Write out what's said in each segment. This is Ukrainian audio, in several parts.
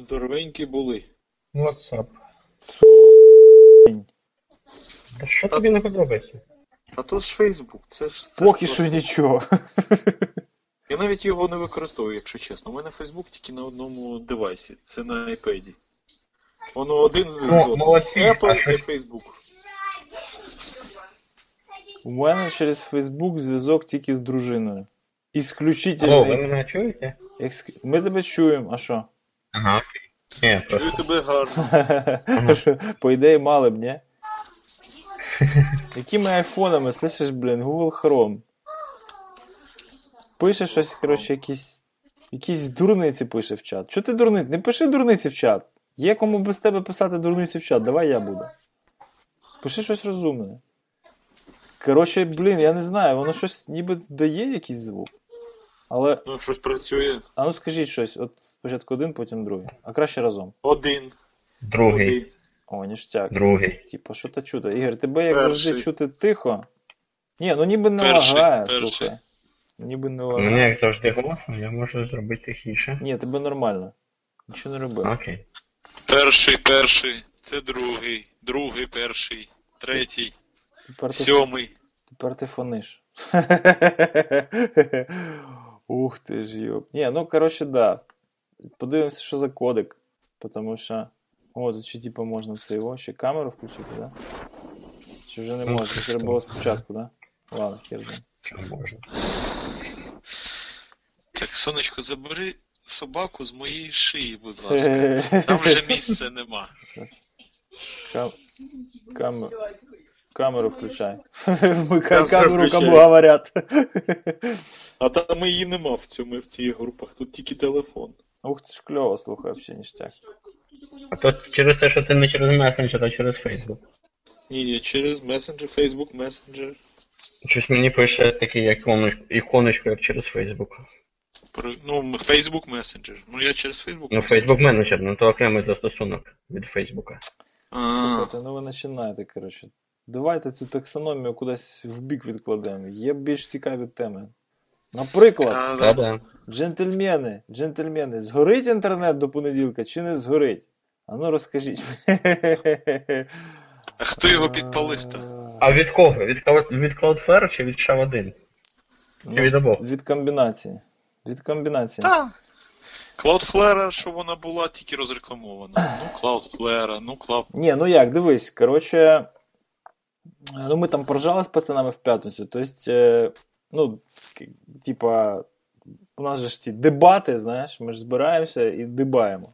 Здоровенькі були. WhatsApp. Та що тобі не подобається? А то ж Фейсбук, це ж. Це Поки ж що просто- нічого. Я навіть його не використовую, якщо чесно. У мене Фейсбук тільки на одному девайсі. Це на iPad. Воно один з одного. молодці, а Apple що- і Facebook. У мене через Фейсбук зв'язок тільки з дружиною. Алло, Ісключительно. ви мене чуєте? Екск- Ми тебе чуємо, а що? Ага, окей. Ні, Чую просто. тебе гарно. По ідеї мали б, ні? Якими айфонами, слышиш, блін, Google Chrome. Пише щось, коротше, якісь. Якісь дурниці пише в чат. Чого ти дурниці? Не пиши дурниці в чат. Є кому без тебе писати дурниці в чат, давай я буду. Пиши щось розумне. Коротше, блін, я не знаю, воно щось ніби дає якийсь звук. Але, Ну, щось працює. а ну скажіть щось, от спочатку один, потім другий. А краще разом. Один. Другий. Один. О, ніштяк. Другий. Типа, що то чути? Ігор, тебе як Перший. завжди чути тихо. Ні, ну ніби не Перший, лагає, перший. слухай. Ніби не У лагає. мене як завжди голосно, я можу зробити тихіше. Ні, тебе нормально. Нічого не роби. Окей. Перший, перший. Це другий. Другий, перший. Третій. Тепер ти, Сьомий. тепер ти фониш. Ух ти ж йоп. Ні, ну коротше, да. Подивимося, що за кодек. Потому що. О, тут ще типу можна це його ще камеру включити, да? Чи вже не Ну, можна? Треба було спочатку, да? Ладно, хер з ним. Що можна. Так, сонечко, забери собаку з моєї шиї, будь ласка. Там вже місця нема. Кам... Кам... Камеру включай. Вмикай Камеру кому говорять. А там її нема в цьому в цих групах, тут тільки телефон. Ух ти ж кльово, слухай, взагалі ніштяк. А то через те, що ти не через месенджер, а через Facebook. Ні, ні, через месенджер, Facebook Messenger. Щось мені пише таке іконочку, іконочку, як через Facebook. Про- Ну, Facebook Messenger. Ну я через Facebook Ну. Facebook менеджер, ну то окремий застосунок від Facebook. А, Слухайте, ну ви починаєте, коротше. Давайте цю таксономію кудись в бік відкладемо. Є більш цікаві теми. Наприклад, а, Та да. да. джентльмени, джентльмени, згорить інтернет до понеділка чи не згорить? А ну розкажіть. А хто його підпалив-то? А від кого? Від, від Cloudflare чи від SHA-1? Чи від обох? Від комбінації. Від комбінації. Та. Cloudflare, що вона була, тільки розрекламована. Ну, Cloudflare, ну Cloud. Ні, ну як, дивись, коротше. Ну, ми там поржали з пацанами в п'ятницю. Тобто, е, ну, типа, у нас же ж ці дебати, знаєш, ми ж збираємося і дебаємо.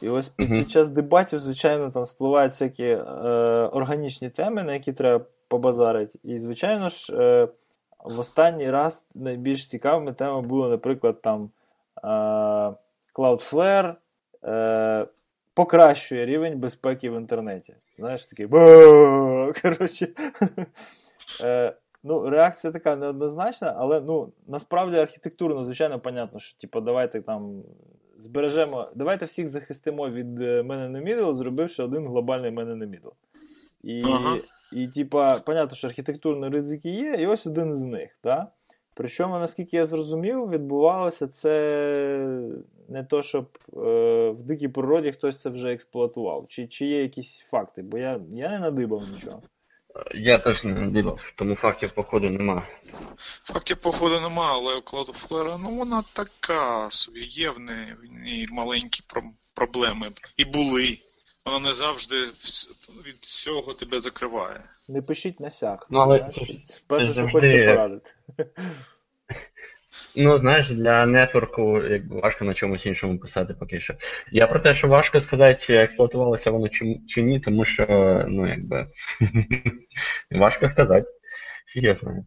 І ось під, під час дебатів, звичайно, там спливають всякі е, органічні теми, на які треба побазарити. І, звичайно ж, е, в останній раз найбільш цікавими темами були, наприклад, там е, Cloudflare, е, покращує рівень безпеки в інтернеті. Знаєш, такий коротше. Е, Ну, реакція така неоднозначна, але ну, насправді архітектурно, звичайно, понятно, що типу, давайте там збережемо, давайте всіх захистимо від е, in the Middle, зробивши один глобальний in the Middle. І, Ага. і типа, понятно, що архітектурні ризики є, і ось один з них. Да? Причому, наскільки я зрозумів, відбувалося це не то, щоб е, в дикій природі хтось це вже експлуатував. Чи, чи є якісь факти? Бо я, я не надибав нічого. Я теж не надибав, тому фактів походу нема. Фактів, походу, нема, але у Cloudflare, ну вона така собі, є в неї, в неї маленькі проблеми. І були. Вона не завжди від всього тебе закриває. Не пишіть на сяк. Ну, але це це що завжди- порадити. Ну, знаєш, для нетворку якби важко на чомусь іншому писати поки що. Я про те, що важко сказати, чи експлуатувалося воно чи, чи ні, тому що, ну, якби. важко сказати. Я знаю.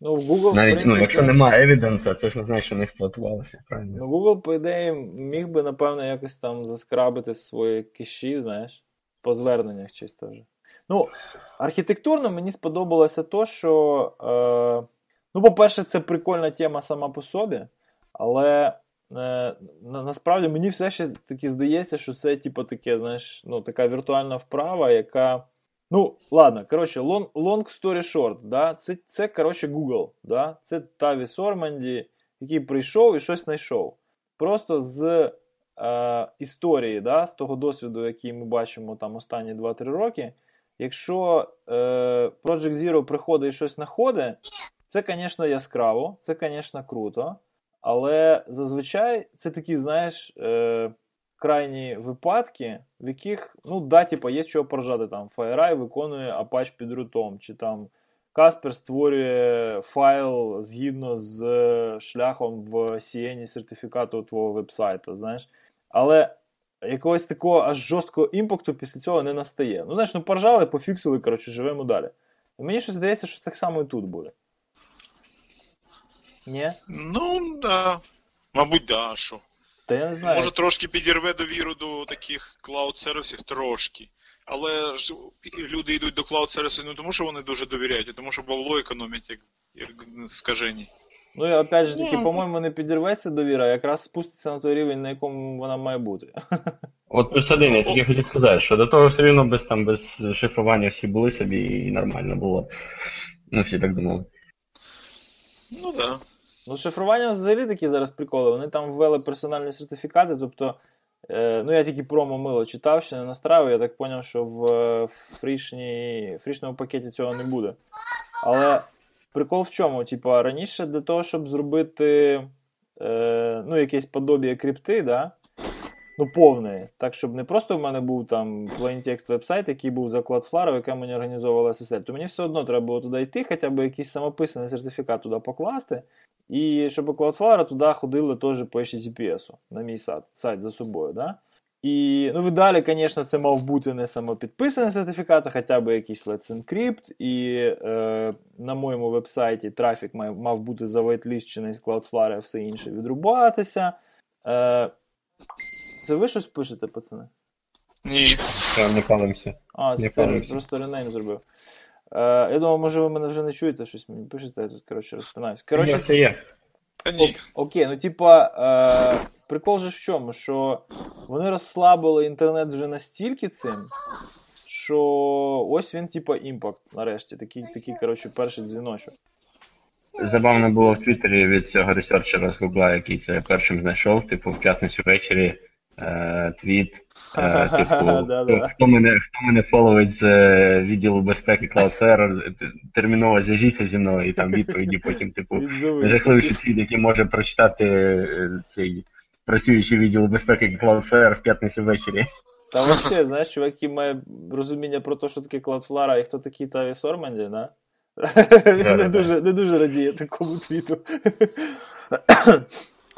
Ну, в Google, в принципі, ну, якщо немає евіденса, це ж не значить, що не експлуатувалося, правильно? Ну, Google, по ідеї, міг би, напевно, якось там заскрабити свої кеші, знаєш, по зверненнях чисто вже. Ну, архітектурно мені сподобалося то, що. Е, ну, по-перше, це прикольна тема сама по собі, але е, на, насправді мені все ще таки здається, що це, типу, таке, знаєш, ну, така віртуальна вправа, яка. Ну, ладно, коротше, long, long story short, да? це, це коротше, Google, да? це Таві Сорманді, який прийшов і щось знайшов. Просто з е, історії, да, з того досвіду, який ми бачимо там останні 2-3 роки, якщо е, Project Zero приходить і щось знаходить, це, звісно, яскраво, це, звісно, круто. Але зазвичай це такі, знаєш, е, крайні випадки, в яких, ну, да, типу, є чого поржати. Там FireEye виконує Apache під рутом, чи там Каспер створює файл згідно з шляхом в CN сертифікату твого вебсайту, знаєш. Але якогось такого аж жорсткого імпакту після цього не настає. Ну, знаєш, ну поржали, пофіксили, коротше, живемо далі. І мені щось здається, що так само і тут буде. Ні? Ну, да. Мабуть, да, що. Та я не знаю. Може трошки підірве довіру до таких клауд-сервісів, трошки. Але ж люди йдуть до клауд-сервісів не тому, що вони дуже довіряють, а тому, що бабло економять, як, як скажені. Ну і опять же таки, по-моєму, не підірветься довіра, а якраз спуститься на той рівень, на якому вона має бути. От плюс один, я тільки хотів сказати, що до того все рівно без там без шифрування всі були собі і нормально було. Ну, всі так думали. Ну так. Да. Ну, шифрування взагалі такі зараз приколи. Вони там ввели персональні сертифікати, тобто. Е, ну, я тільки промо мило читав, ще не настраював, я так зрозумів, що в фрішні, фрішному пакеті цього не буде. Але прикол в чому? Типа, раніше для того, щоб зробити е, ну, якесь подобіє крипти, да? Ну, повне, так, щоб не просто в мене був там plaintext вебсайт, який був за Cloudflare, яке мені організовувала SSL, то мені все одно треба було туди йти, хоча б якийсь самописаний сертифікат туди покласти. І щоб Cloudflare туди ходили теж по HTTPS на мій сайт, сайт за собою. Да? І ну, в звісно, це мав бути не самопідписаний сертифікат, а хоча б якийсь Let's Encrypt. І е, на моєму вебсайті трафік мав, мав бути завайтліщений з Cloudflare, все інше відрубатися. Е, Це ви щось пишете, пацани? Ні. Не палимося. А, це просто ренейм зробив. Е, Я думав, може ви мене вже не чуєте, щось мені пишете, я тут, коротше, розпинаюсь. Коротше, це є. ні. Окей, ну типа, е, прикол же в чому, що вони розслабили інтернет вже настільки цим, що ось він, типа, impact, нарешті. Такий, такий коротше, перший дзвіночок. Забавно було в Твіттері від цього ресерчера з Гугла, який це першим знайшов, типу, в п'ятницю ввечері. Е, твіт, е, типу, хто мене хто мене фоловить з е, відділу безпеки Cloudflare, терміново зв'яжіться зі мною і там відповіді потім, типу, жахливіший твіт, який може прочитати цей працюючий відділ безпеки Cloudflare в п'ятницю ввечері. Та взагалі, знаєш, чувак, який має розуміння про те, що таке Cloudflare і хто такий Таві Сорманді, да? Він не дуже не дуже радіє такому твіту.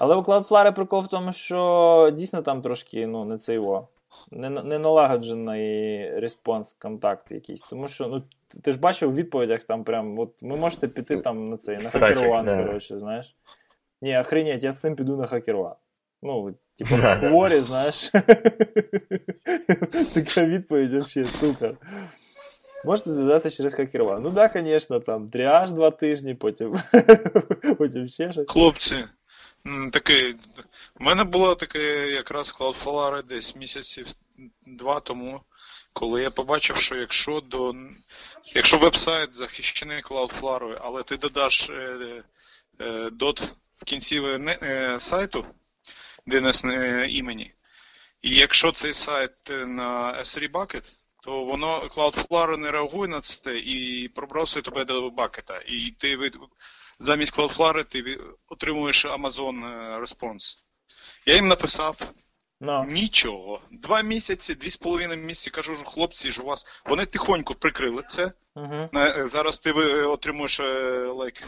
Але у Cloudflare прикол в тому, що дійсно там трошки ну, не це його, не не налагоджений респонс, контакт якийсь. Тому що ну, ти ж бачив у відповідях там прям, от ви можете піти там на цей, на хакерван, коротше, знаєш. Ні, охренеть, я з цим піду на хакерван. Ну, типу, хворі, знаєш. Така відповідь взагалі, супер. Можете зв'язатися через хакерван. Ну так, да, звісно, там тріаж два тижні, потім потім ще щось. Хлопці, Такий, У мене було таке якраз Cloudflare десь місяців два тому, коли я побачив, що якщо до якщо веб-сайт захищений Cloudflare, але ти додаш е, е, дот в кінці е, сайту, DNS е, імені, і якщо цей сайт на S3 Bucket, то воно Cloudflare не реагує на це і пробросує тебе до бакета. І ти замість Cloudflare ти отримуєш Amazon е, Response. Я їм написав. No. Нічого. Два місяці, дві з половиною місяці кажу, хлопці ж у вас. Вони тихонько прикрили це. Uh-huh. Зараз ти отримуєш like,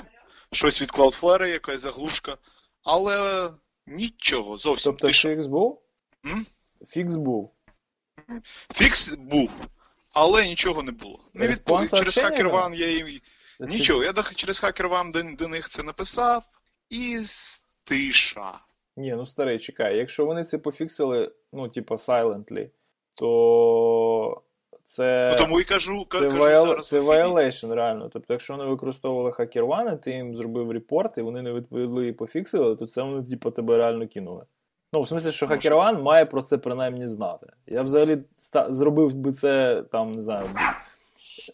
щось від Cloudflare, якась заглушка. Але нічого зовсім. Тобто Ти фікс був? М? Фікс був. Фікс був, але нічого не було. Не відповідь. Через HackerOne я їм. Нічого, я через хакер вам до, до них це написав і тиша. Ні, ну старий, чекай, якщо вони це пофіксили, ну, типа, silently, то це. Ну, тому і кажу, це, кажу вайол... зараз. Це violation, реально. Тобто, якщо вони використовували хакервани, ти їм зробив репорт, і вони не відповіли і пофіксили, то це вони, типу, тебе реально кинули. Ну, в смислі, що хакерван має про це принаймні знати. Я взагалі ста... зробив би це там, не знаю,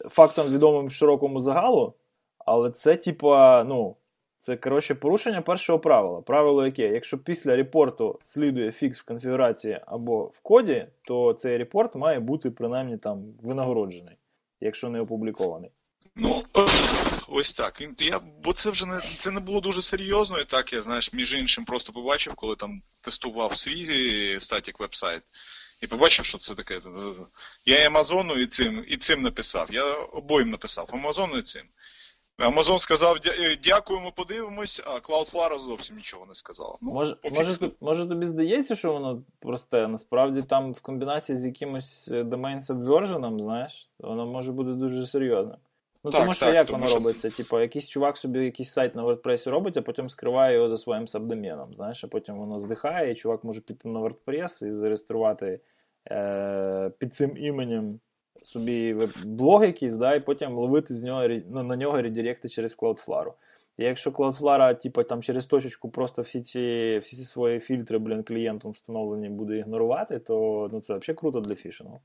фактом відомим широкому загалу, але це, типа, ну, Це, коротше, порушення першого правила. Правило яке? Якщо після репорту слідує фікс в конфігурації або в коді, то цей репорт має бути принаймні там винагороджений, якщо не опублікований. Ну, ось так. Я, Бо це вже не це не було дуже серйозно, і так я, знаєш, між іншим просто побачив, коли там тестував свій статік вебсайт, і побачив, що це таке. Я і Амазону і цим і цим написав. Я обоїм написав Амазону і цим. Амазон сказав, «Е, дякуємо, подивимось, а Cloudflare зовсім нічого не сказав. Ну, може, може, може тобі здається, що воно просте. Насправді там в комбінації з якимось е, domain subversion, знаєш, воно може бути дуже серйозним. Ну, так, тому що так, як тому воно що... робиться? Типу, якийсь чувак собі якийсь сайт на WordPress робить, а потім скриває його за своїм сабдоменом, знаєш, а потім воно здихає, і чувак може піти на WordPress і зареєструвати е- під цим іменем собі блог якийсь, да, і потім ловити з нього ну, на нього редиректи через Cloudflare. І якщо Cloudflare, типу, там через точечку просто всі ці всі ці свої фільтри, блін, клієнтом встановлені буде ігнорувати, то ну, це взагалі круто для фішингу.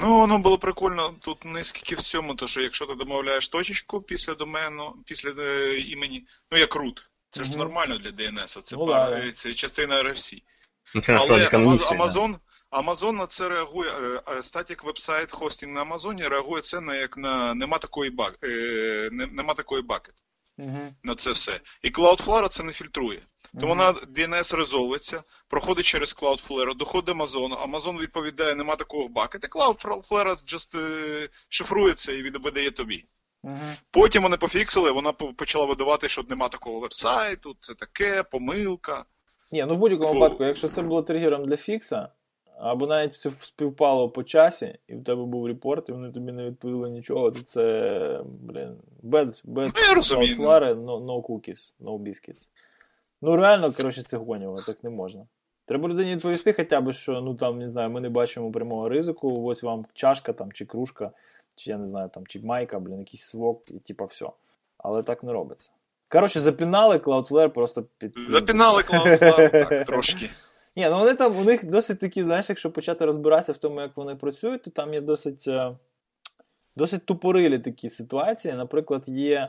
Ну, воно було прикольно тут не скільки в цьому, то що якщо ти домовляєш точечку після домену, після е, імені, ну як root, це ж нормально для DNS, це, ну, пар, да, це частина RFC. Ну, це Але Amazon, Amazon на це реагує. Е, е, Static вебсайт хостинг на Амазоні реагує це на як на нема такої бак, е, нема такої бакет. Uh-huh. На це все. І Cloudflare це не фільтрує. То вона DNS резолвиться, проходить через Cloudflare, доходить до Amazon, Amazon відповідає, нема такого бакета. Cloudflare just шифрується і видає тобі. Uh-huh. Потім вони пофіксили, вона почала видавати, що нема такого вебсайту, це таке, помилка. Ні, ну в будь-якому випадку, якщо це було тригером для фікса, або навіть це співпало по часі, і в тебе був репорт, і вони тобі не відповіли нічого, то це, блін, bad, bad ну, я розумію. no, no cookies, no biscuits. Ну, реально, коротше, це гоняло, так не можна. Треба людині відповісти хоча б, що ну там, не знаю, ми не бачимо прямого ризику, ось вам чашка там, чи кружка, чи я не знаю, там, чи майка, блін, якийсь свок, і типа все. Але так не робиться. Коротше, запінали Cloudflare просто під. Запінали Cloudflare, так, трошки. Ні, ну вони там, у них досить такі, знаєш, якщо почати розбиратися в тому, як вони працюють, то там є досить е, досить тупорилі такі ситуації. Наприклад, є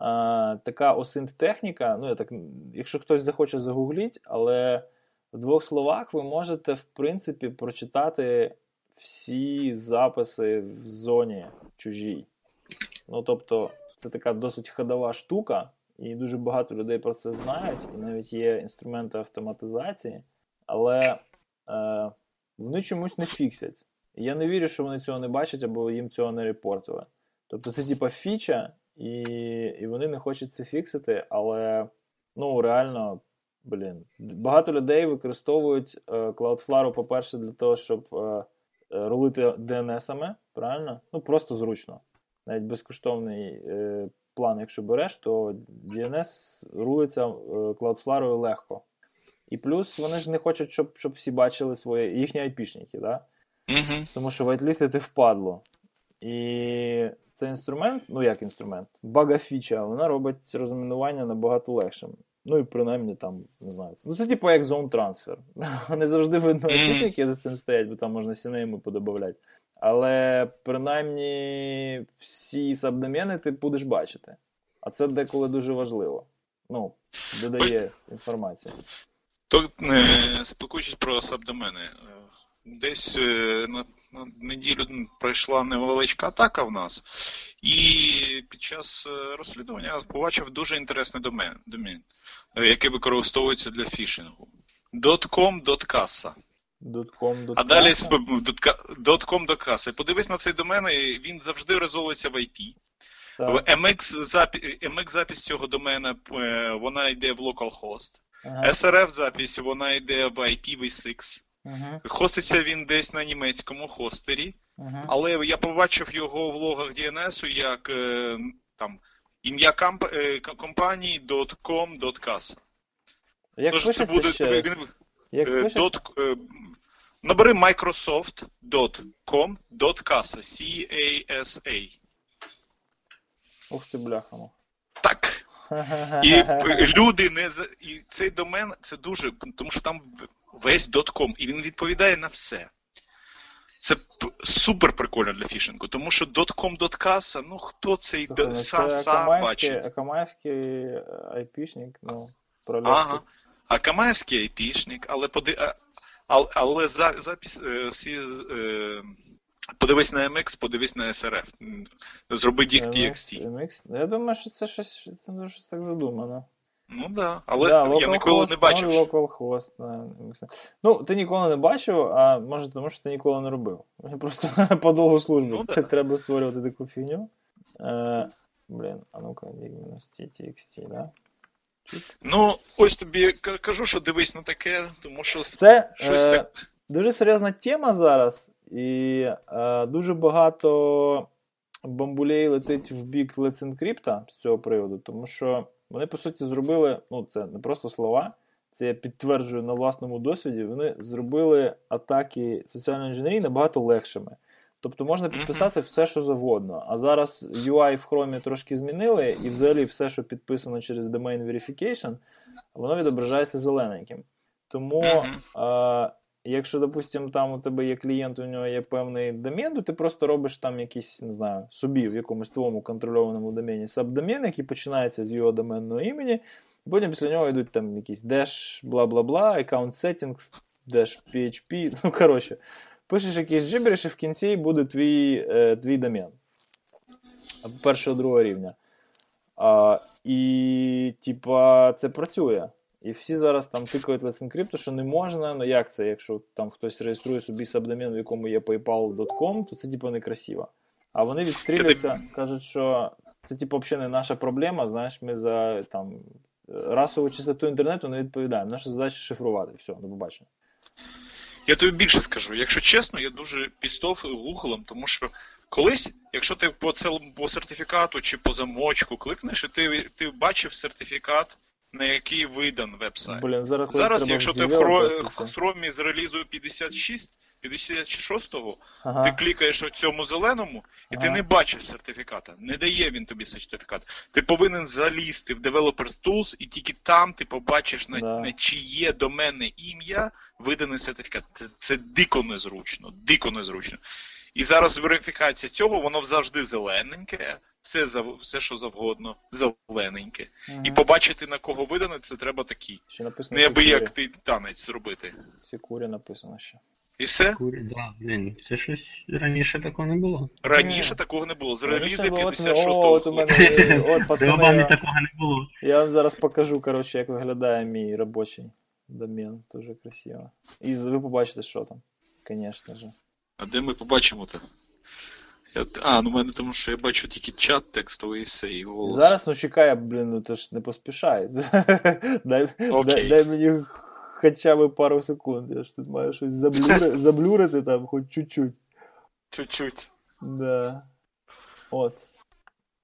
а, така осинт-техніка. Ну, я так, якщо хтось захоче загугліть, але в двох словах ви можете, в принципі, прочитати всі записи в зоні чужій. Ну, тобто, це така досить ходова штука, і дуже багато людей про це знають, і навіть є інструменти автоматизації але е, вони чомусь не фіксять. Я не вірю, що вони цього не бачать або їм цього не репортили. Тобто це типа фіча, і і вони не хочуть це фіксити, але ну реально, блін, багато людей використовують е, Cloudflare, по-перше, для того, щоб е, е рулити DNS-ами, правильно? Ну, просто зручно. Навіть безкоштовний е, план, якщо береш, то DNS рулиться е, Cloudflare легко. І плюс вони ж не хочуть, щоб щоб всі бачили свої їхні айпішники, да? Угу. тому що вайтлістити впадло. І цей інструмент, ну як інструмент, бага фіча, вона робить розмінування набагато легшим. Ну і принаймні там, не знаю. Ну це типу як зон трансфер. Не завжди видно айпішники за цим стоять, бо там можна сінейми подобавляти. Але принаймні всі сабдомени ти будеш бачити. А це деколи дуже важливо. Ну, додає інформації. То е, спілкуючись про сабдомени, е, десь е, на, неділю пройшла невеличка атака в нас, і під час розслідування я побачив дуже інтересний домен, домен який використовується для фішингу. .com.casa. А далі .com.casa. Подивись на цей домен, він завжди резолується в IP. В MX запись цього домена вона йде в localhost. Ага. SRF запись вона йде в IPv6. Ага. Хоститься він десь на німецькому хостері. Ага. Але я побачив його в логах DNS як е, там ім'я комп, е, компанії .com.cas. Як Тож це буде ще він, Як е, dot, Набери microsoft.com.casa C-A-S-A. Ух ти, бляхамо. Так. І люди не і цей домен це дуже, тому що там весь .com, і він відповідає на все. Це супер прикольно для фішингу, тому що .com.casa, ну хто цей Слухай, д- ну, са, це са бачить? Акамаївський е, айпішник, ну, про Ага. А Камаєвський айпішник, але поди... але, але за, запис, е, всі, е, подивись на MX, подивись на SRF. Зроби Dict TXT. MX. Я думаю, що це щось, це дуже так задумано. Ну да, але Да, я ніколи не бачив. ну, localhost, да, Ну, ти ніколи не бачив, а може тому, що ти ніколи не робив. Просто по довгу службу Ну, да. Треба створювати таку фігню. Е, блін, а ну-ка, мінус TXT, да? Ну, ось тобі кажу, що дивись на таке, тому що Це щось е, так. дуже серйозна тема зараз, і е, дуже багато бамбулей летить в бік Let's Encrypt з цього приводу, тому що вони, по суті, зробили, ну, це не просто слова, це я підтверджую на власному досвіді. Вони зробили атаки соціальної інженерії набагато легшими. Тобто можна підписати все, що завгодно. А зараз UI в Chrome трошки змінили, і взагалі все, що підписано через Domain Verification, воно відображається зелененьким. Тому, е, якщо, допустимо, там у тебе є клієнт, у нього є певний домен, то ти просто робиш там якийсь, не знаю, собі в якомусь твоєму контрольованому домені сабдомен, який починається з його доменного імені, потім після нього йдуть там якісь dash, бла-бла-бла, account settings, dash PHP, ну коротше. Пишеш якийсь джибериш, і в кінці буде твій, е, твій домен. Першого другого рівня. А, і, типа, це працює. І всі зараз там тикають Let's Encrypt, що не можна. Ну як це, якщо там хтось реєструє собі сабдомен, в якому є paypal.com, то це типу некрасиво. А вони відстріляються, кажуть, що це типу взагалі не наша проблема. Знаєш, ми за там расову чистоту інтернету не відповідаємо. Наша задача шифрувати. Все, до побачення. Я тобі більше скажу, якщо чесно, я дуже пістов гуглом, тому що колись, якщо ти по цілому по сертифікату чи по замочку кликнеш, і ти, ти бачив сертифікат, на який видан веб-сайт. Блін, зараз, Зараз, якщо ти в хромі з релізу 56, 56-го, ти клікаєш у цьому зеленому, і ти не бачиш сертифіката. Не дає він тобі сертифікат. Ти повинен залізти в Developer Tools, і тільки там ти побачиш на, Да. на чиє доменне ім'я виданий сертифікат. Це, це дико незручно, дико незручно. І зараз верифікація цього, воно завжди зелененьке, все, зав- все що завгодно, зелененьке. Мгм. І побачити на кого видане, це треба такий. Ще написано Не аби Секурі. як ти танець зробити. Секурі написано ще. І все. Курі, да, блін, це щось раніше такого не було. Раніше Ні. такого не було. З релізи 56-го. о, от у мене, от, пацани, я, такого не було. я вам зараз покажу, коротше, як виглядає мій робочий домен. Дуже красиво. І ви побачите, що там. Звісно ж. А де ми побачимо то? Я... А, ну в мене тому що я бачу тільки чат текстовий і все, і голос. Зараз, ну чекай, блін, ну ти ж не поспішай. дай, дай, дай мені хоча б пару секунд. Я ж тут маю щось заблюри, заблюрити там, хоч чуть-чуть. Чуть-чуть. Да. От.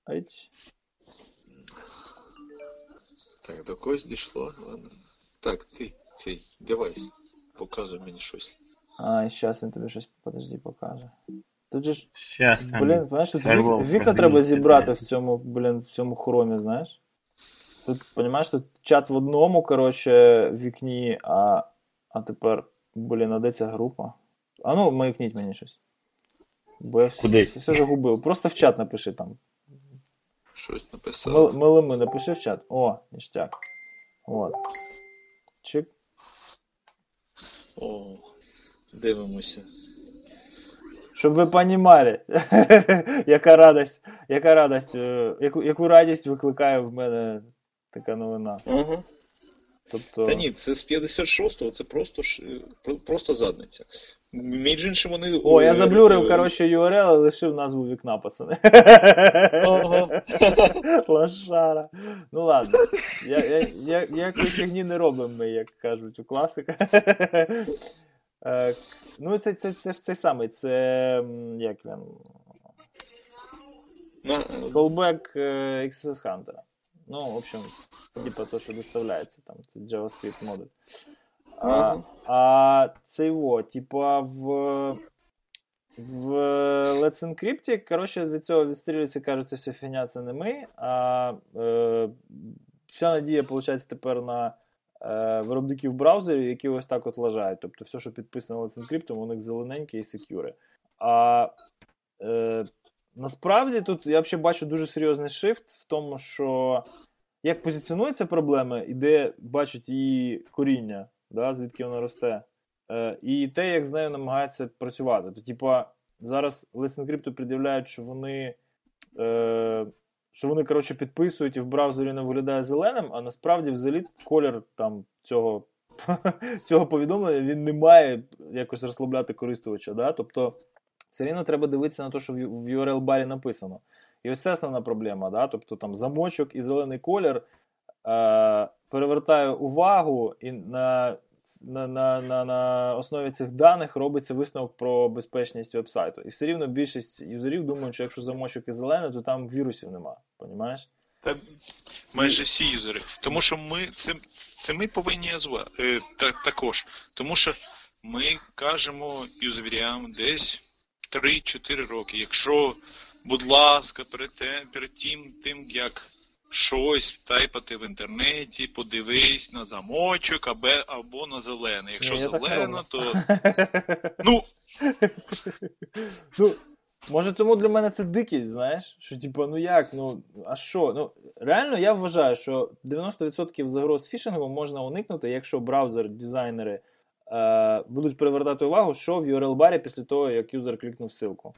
Айч. Так, до когось дійшло. Ладно. Так, ти, цей девайс. Показуй мені щось. А, і щас він тобі щось, подожди, покаже. Тут же ж Щас там. Блін, знаєш, тут вік- вікна треба зібрати в цьому, блін, в цьому хромі, знаєш. Тут, розумієш, тут чат в одному, коротше, вікні, а, а тепер, блін, а де ця група? А ну, маякніть мені щось. Бо я Куди? все, все загубив. Просто в чат напиши там. Щось написав. Мил- Милими напиши в чат. О, ніштяк. От. Чик. О, дивимося. Щоб ви понімали, яка радость, яка радость, е, яку, яку радість викликає в мене така новина. Ага. Тобто, Та ні, це з 56-го, це просто просто задниця. Між іншим вони. О, я е, заблюрив, е, коротше, URL і лишив назву вікна, пацани. Ага. Лошара. Ну ладно. Я, я, я, якої фігні не робимо ми, як кажуть у класика. Е, Ну, це, це, це ж цей самий, це як він. Callback е, XSS Hunter. Ну, в общем, це типа то, що доставляється там, це JavaScript модуль. А, Ага. а це його, типа в. В Let's Encrypt, коротше, від цього відстрілюється, кажуть, це все фігня, це не ми. А е, вся надія, виходить, тепер на виробників браузерів, які ось так от лажають. Тобто все, що підписано Let's Encrypt, у них зелененьке і секюре. А е, насправді тут я взагалі бачу дуже серйозний шифт в тому, що як позиціонується проблема, і де бачать її коріння, да, звідки вона росте, е, і те, як з нею намагаються працювати. То, типа, зараз Let's Encrypt пред'являють, що вони. Е, що вони, коротше, підписують і в браузері не виглядає зеленим, а насправді взагалі колір там цього цього повідомлення він не має якось розслабляти користувача. Да? Тобто, все рівно треба дивитися на те, що в URL-барі написано. І ось це основна проблема. Да? Тобто там замочок і зелений колір е- перевертає увагу і на на, на, на, на основі цих даних робиться висновок про безпечність вебсайту. І все рівно більшість юзерів думають, що якщо замочок і зелений, то там вірусів нема. Понімаєш? Та майже всі юзери. Тому що ми це це ми повинні язва, е, та, також. Тому що ми кажемо юзерям десь 3-4 роки. Якщо, будь ласка, перед тим, перед тим, тим як щось тайпати в інтернеті, подивись на замочок або, або на зелене. Якщо зелено, то. Ну. ну, Може, тому для мене це дикість, знаєш? Що, типу, ну як, ну, а що? Ну, Реально, я вважаю, що 90% загроз фішингу можна уникнути, якщо браузер-дизайнери е, будуть привертати увагу, що в URL-барі після того, як юзер клікнув ссылку.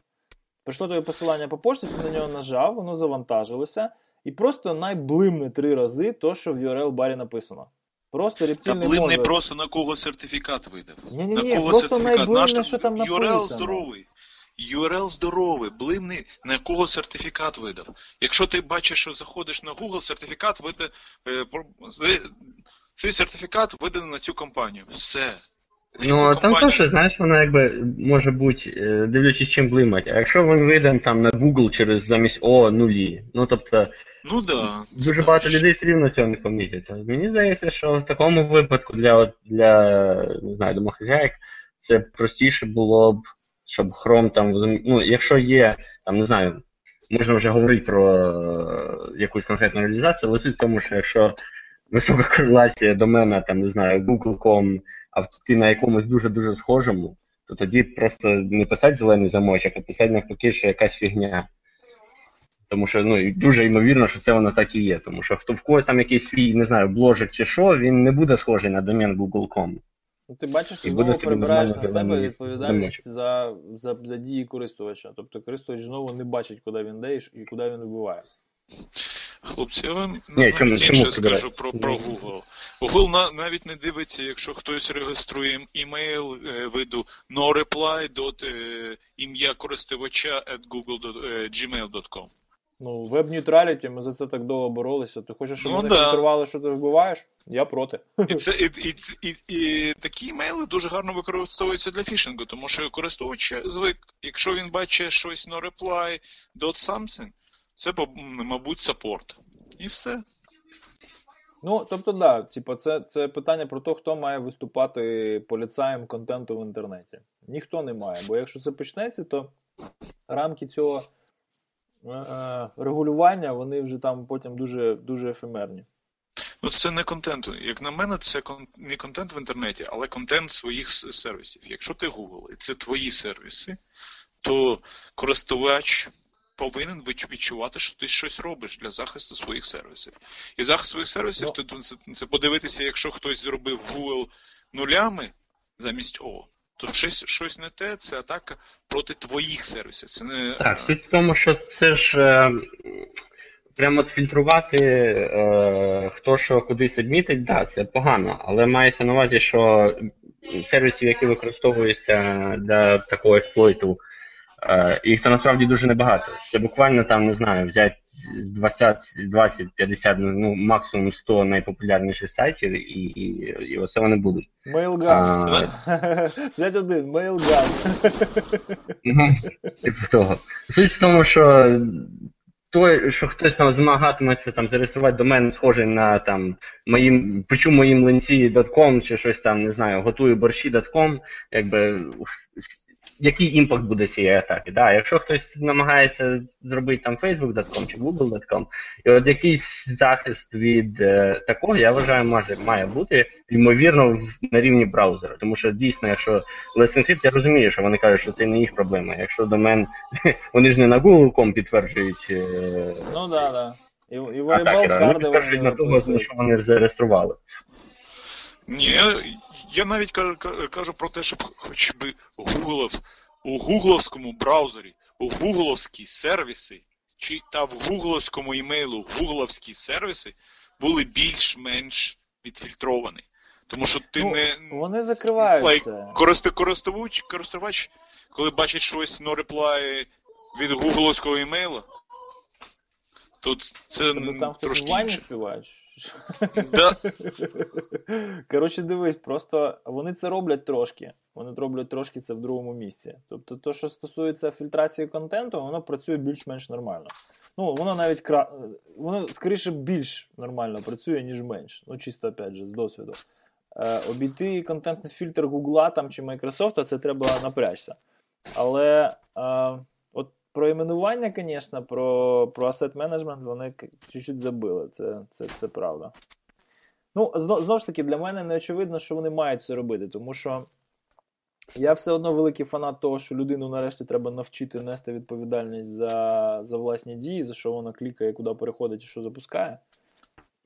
Прийшло тобі посилання по пошті, ти на нього нажав, воно завантажилося, і просто найблимне три рази то, що в URL-барі написано. Просто рептильний Та мозок. просто на кого сертифікат видав. Ні-ні-ні, на кого просто сертифікат? найблимне, Наш що там URL здоровий. URL здоровий, блимний, на кого сертифікат видав. Якщо ти бачиш, що заходиш на Google, сертифікат видав. Е, цей сертифікат виданий на цю компанію. Все. Ну, а там теж, знаєш, вона якби може бути, е, дивлячись, чим блимать. А якщо він видан там на Google через замість О нулі, ну тобто Ну да. дуже це багато так. людей все рівно цього не помітять. Мені здається, що в такому випадку для, для не знаю, домохозяїк це простіше було б, щоб Chrome там, ну, якщо є, там, не знаю, можна вже говорити про е, якусь конкретну реалізацію, але суть в тому, що якщо висока кореляція домена, там, не знаю, Google.com, а ти на якомусь дуже-дуже схожому, то тоді просто не писати зелений замочок, а писати навпаки, що якась фігня. Тому що ну, дуже ймовірно, що це воно так і є. Тому що хто в когось там якийсь свій, не знаю, бложик чи що, він не буде схожий на домен Google.com. Ну, ти бачиш, буде знову прибираєш на себе відповідальність за, за, за дії користувача. Тобто користувач знову не бачить, куди він йде і куди він вибиває. Хлопці, я вам Ні, чому- інше чому скажу про, про Google. Google на, навіть не дивиться, якщо хтось реєструє імейл е, виду noreply dot, е, ім'я користувача at google, е, gmail.com. Ну, веб-нейтраліті, ми за це так довго боролися. Ти хочеш, щоб Ну, вони да. фільтрували, що ти вбиваєш? Я проти. І, це, і, і, і, і такі імейли дуже гарно використовуються для фішингу, тому що користувач звик, якщо він бачить щось no reply dot something, це, мабуть, саппорт. І все. Ну, тобто, да, типу, це, це питання про те, хто має виступати поліцаєм контенту в інтернеті. Ніхто не має, бо якщо це почнеться, то рамки цього е, е, регулювання вони вже там потім дуже, дуже ефемерні. Ну, це не контент. Як на мене, це кон- не контент в інтернеті, але контент своїх сервісів. Якщо ти Google і це твої сервіси, то користувач повинен відчувати, що ти щось робиш для захисту своїх сервісів. І захист своїх сервісів Ну. ти- це, це подивитися, якщо хтось зробив Google нулями замість О, то щось, щось не те, це атака проти твоїх сервісів. Це не Так, суть в тому, що це ж е, прямо от фільтрувати, е, хто що кудись адмітить, да, це погано, але мається на увазі, що сервісів, які використовуються для такого експлойту, їх там насправді дуже небагато. Це буквально там, не знаю, взяти з 20, 20, 50, ну максимум 100 найпопулярніших сайтів, і, і, і оце вони будуть. Мейлган. Взять один, мейлган. Типу того. Суть в тому, що той, що хтось там змагатиметься там зареєструвати домен, схожий на там моїм печу моїм ленці.com чи щось там, не знаю, готую борщі.com, якби який імпакт буде цієї атаки. Да, Якщо хтось намагається зробити там Facebook.com чи Google.com, і от якийсь захист від е, такого, я вважаю, може, має бути, ймовірно, в, на рівні браузера. Тому що дійсно, якщо Let's Encrypt, я розумію, що вони кажуть, що це не їх проблема. Якщо домен, вони ж не на Google.com підтверджують. Е, Ну да, да. І, і волейбол вони карди підтверджують на вони того, що вони зареєстрували. Ні, я, навіть кажу, про те, щоб хоч би Google, у гугловському браузері, у гугловські сервіси, чи та в гугловському імейлу гугловські сервіси були більш-менш відфільтровані. Тому що ти Ну, не. Вони закривають Like, користи, користувач, користувач, коли бачить щось no reply від гугловського імейла, то це м, там хтось трошки інше. співає? Да. Коротше, дивись, просто вони це роблять трошки. Вони роблять трошки це в другому місці. Тобто, то, що стосується фільтрації контенту, воно працює більш-менш нормально. Ну, воно навіть кра... воно скоріше більш нормально працює, ніж менш. Ну, чисто опять же, з досвіду. Е, обійти контентний фільтр Гугла там чи Microsoft, це треба напрячся. Але е, про іменування, звісно, про, про asset management вони чуть-чуть забили. Це, це, це правда. Ну, зно- знову ж таки, для мене не очевидно, що вони мають це робити, тому що я все одно великий фанат того, що людину нарешті треба навчити нести відповідальність за, за власні дії, за що вона клікає, куди переходить і що запускає.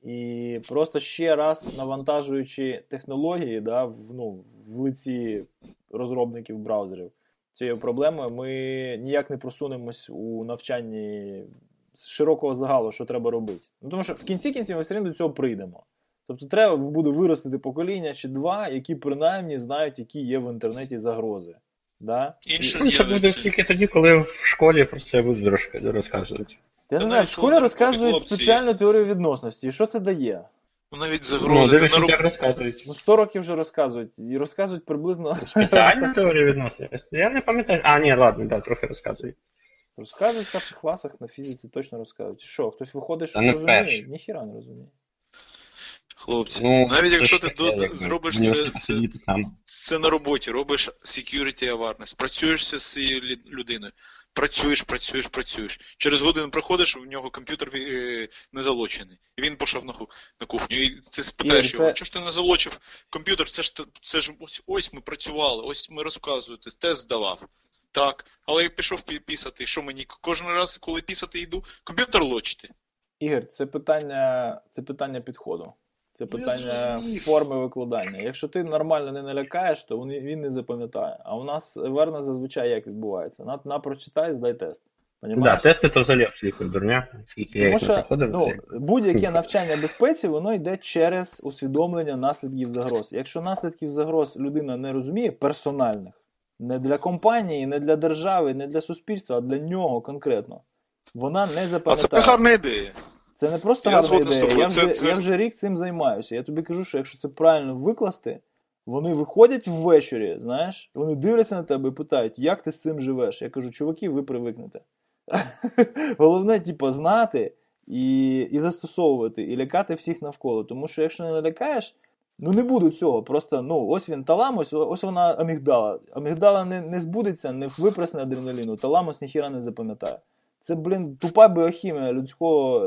І просто ще раз навантажуючи технології да, в, ну, в лиці розробників браузерів цією проблемою, ми ніяк не просунемось у навчанні широкого загалу, що треба робити. Ну, тому що в кінці кінців ми все рівно до цього прийдемо. Тобто треба буде виростити покоління чи два, які принаймні знають, які є в інтернеті загрози. Да? Інше Ну, це буде тільки тоді, коли в школі про це будуть розк- розказувати. Я не знаю, в школі розказують спеціальну теорію відносності. І що це дає? Ну, навіть Ну, загрози. Ти дивлячись, на розказують. Ну, 100 років вже розказують. І розказують приблизно. Спеціальна теорія відносин. Я не пам'ятаю. А, ні, ладно, да, трохи розказують. Розказують в перших класах на фізиці, точно розказують. Що, хтось виходить, що не розуміє? Ніхіра не розуміє. Хлопці, Ну, навіть якщо ти до- зробиш в це, це, це на роботі, робиш security awareness, працюєш з цією людиною, працюєш, працюєш, працюєш. Через годину проходиш, в нього комп'ютер е, не залочений. І він пішов на, на кухню. І ти спитаєш Ігор, його, це- чого ж ти не залочив комп'ютер? Це ж це ж ось, ось ми працювали, ось ми розказуєте, тест здавав. Так, але я пішов пі- пісати. Що мені кожен раз, коли пісати йду, комп'ютер лочити? Ігор, це питання, це питання підходу. Це Ну, питання форми викладання. Якщо ти нормально не налякаєш, то він, він не запам'ятає. А у нас верно зазвичай як відбувається. На, на прочитай, здай тест. Да, тести то взагалі абсолютно дурня. Скільки я Тому їх не що проходив. ну, будь-яке навчання безпеці, воно йде через усвідомлення наслідків загроз. Якщо наслідків загроз людина не розуміє персональних, не для компанії, не для держави, не для суспільства, а для нього конкретно, вона не А запам'ятає. це гарна ідея. Це не просто Я гарна ідея. Я вже, це- я вже рік цим займаюся. Я тобі кажу, що якщо це правильно викласти, вони виходять ввечері, знаєш, вони дивляться на тебе і питають, як ти з цим живеш. Я кажу, чуваки, ви привикнете. Головне, типу, знати і, і застосовувати, і лякати всіх навколо. Тому що якщо не налякаєш, ну не буде цього. Просто ну, ось він таламус, ось вона амігдала. Амігдала не, не збудеться, не випресне адреналіну, таламус ніхіра не запам'ятає. Це, блін, тупа біохімія людського,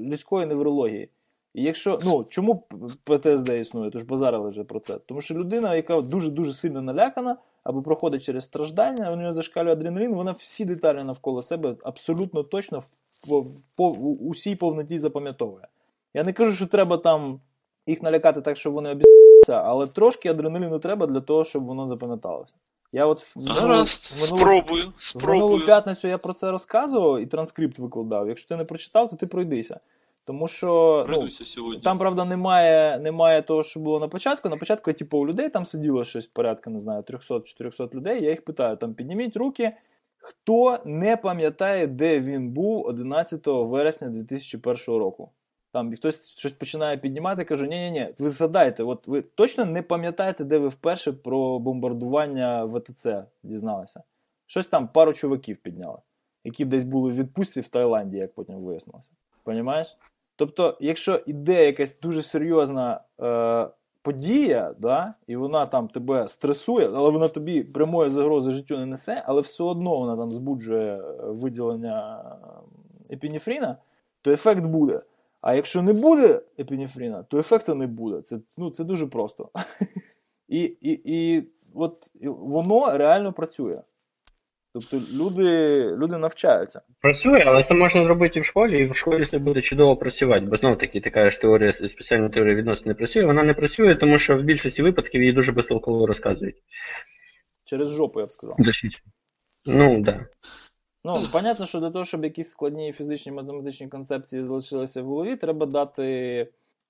людської неврології. І якщо, ну, чому ПТСД існує, то ж базарили вже про це. Тому що людина, яка дуже-дуже сильно налякана, або проходить через страждання, у нього зашкалює адреналін, вона всі деталі навколо себе абсолютно точно в, в, в, усій повноті запам'ятовує. Я не кажу, що треба там їх налякати так, щоб вони обіцяться, але трошки адреналіну треба для того, щоб воно запам'яталося. Я от в минулу- в минулу- спробую, в минулу п'ятницю я про це розказував і транскрипт викладав. Якщо ти не прочитав, то ти пройдися. Тому що ну, сьогодні. там, правда, немає, немає того, що було на початку. На початку, типу, у людей там сиділо щось порядка, не знаю, 300-400 людей. Я їх питаю: там підніміть руки, хто не пам'ятає, де він був 11 вересня 2001 року. Там хтось щось починає піднімати, кажу, ні ні ні ви згадайте, от ви точно не пам'ятаєте, де ви вперше про бомбардування ВТЦ дізналися. Щось там пару чуваків підняли, які десь були в відпустці в Таїланді, як потім вияснилося. Понімаєш? Тобто, якщо іде якась дуже серйозна е, подія, да, і вона там тебе стресує, але вона тобі прямої загрози життю не несе, але все одно вона там збуджує виділення епінефріна, то ефект буде. А якщо не буде епінефріна, то ефекту не буде. Це ну, це дуже просто. І і, і от воно реально працює. Тобто люди люди навчаються. Працює, але це можна зробити в школі, і в школі це буде чудово працювати. Бо знову таки, ти кажеш, теорія, спеціальна теорія відносин не працює. Вона не працює, тому що в більшості випадків її дуже безтолково розказують. Через жопу, я б сказав. Ну, так. Да. Ну, понятно, що для того, щоб якісь складні фізичні математичні концепції залишилися в голові, треба дати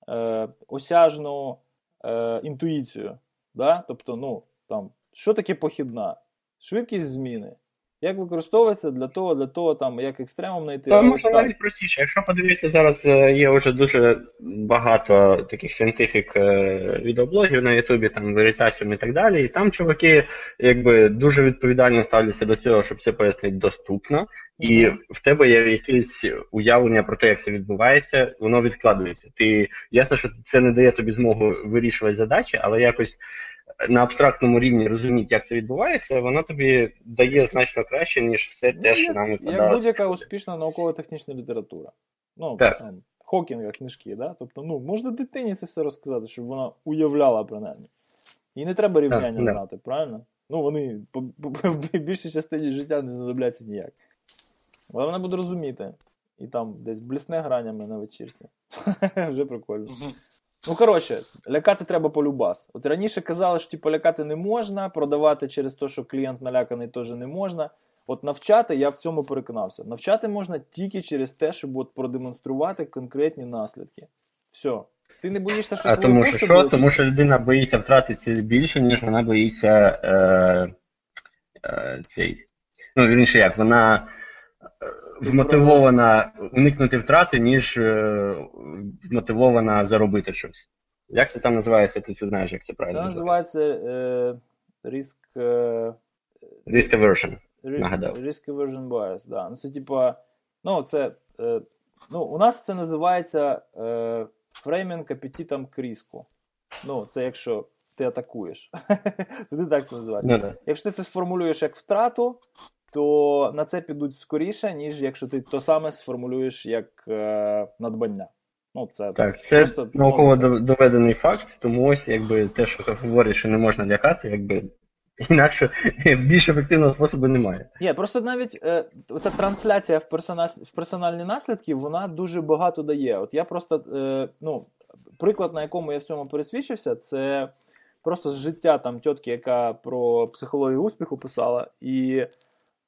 е, осяжну е, інтуїцію. Да? Тобто, ну, там, що таке похідна? Швидкість зміни. Як використовується для того, для того, там, як екстремум знайти. Та може навіть простіше. Якщо подивитися, зараз е, є вже дуже багато таких е, відеоблогів на Ютубі, там Veritasium і так далі. І там чуваки якби дуже відповідально ставляться до цього, щоб це пояснити доступно. І mm-hmm. в тебе є якесь уявлення про те, як це відбувається, воно відкладується. Ти ясно, що це не дає тобі змогу вирішувати задачі, але якось на абстрактному рівні розуміти, як це відбувається, воно тобі дає значно краще, ніж все те, що нам викладалося. Як будь-яка успішна науково-технічна література. Ну, так. там, Хокінга книжки, да? Тобто, ну, можна дитині це все розказати, щоб вона уявляла принаймні. І не треба рівняння так, знати, правильно? Ну, вони по, по, в більшій частині життя не знадобляться ніяк. Але вона буде розуміти. І там десь блісне гранями на вечірці. Вже прикольно. Ну, коротше, лякати треба полюбас. От раніше казали, що типу, лякати не можна, продавати через те, що клієнт наляканий, теж не можна. От навчати я в цьому переконався. Навчати можна тільки через те, щоб от продемонструвати конкретні наслідки. Все. Ти не боїшся, що А тому що що? Тому що людина боїться втратити більше, ніж вона боїться е, е, цей. Ну, вірніше як, вона вмотивована уникнути втрати, ніж е, вмотивована заробити щось. Як це там називається? Ти це знаєш, як це правильно? Це називається е, риск. Е, risk aversion. Нагадав. Risk aversion bias, да. Ну, це типа. Ну, це. Е, ну, у нас це називається е, фреймінг апетитом к риску. Ну, це якщо ти атакуєш. Ти так це. No, no. Якщо ти це сформулюєш як втрату, то на це підуть скоріше, ніж якщо ти то саме сформулюєш як е, надбання. Ну, це Так, це просто науково доведений факт, тому ось якби те, що говорить, що не можна лякати, якби. Інакше більш ефективного способу немає. Ні, просто навіть е, ця трансляція в персонаж, в персональні наслідки, вона дуже багато дає. От я просто, е, ну, приклад, на якому я в цьому пересвідчився, це просто з життя там тітки, яка про психологію успіху писала. І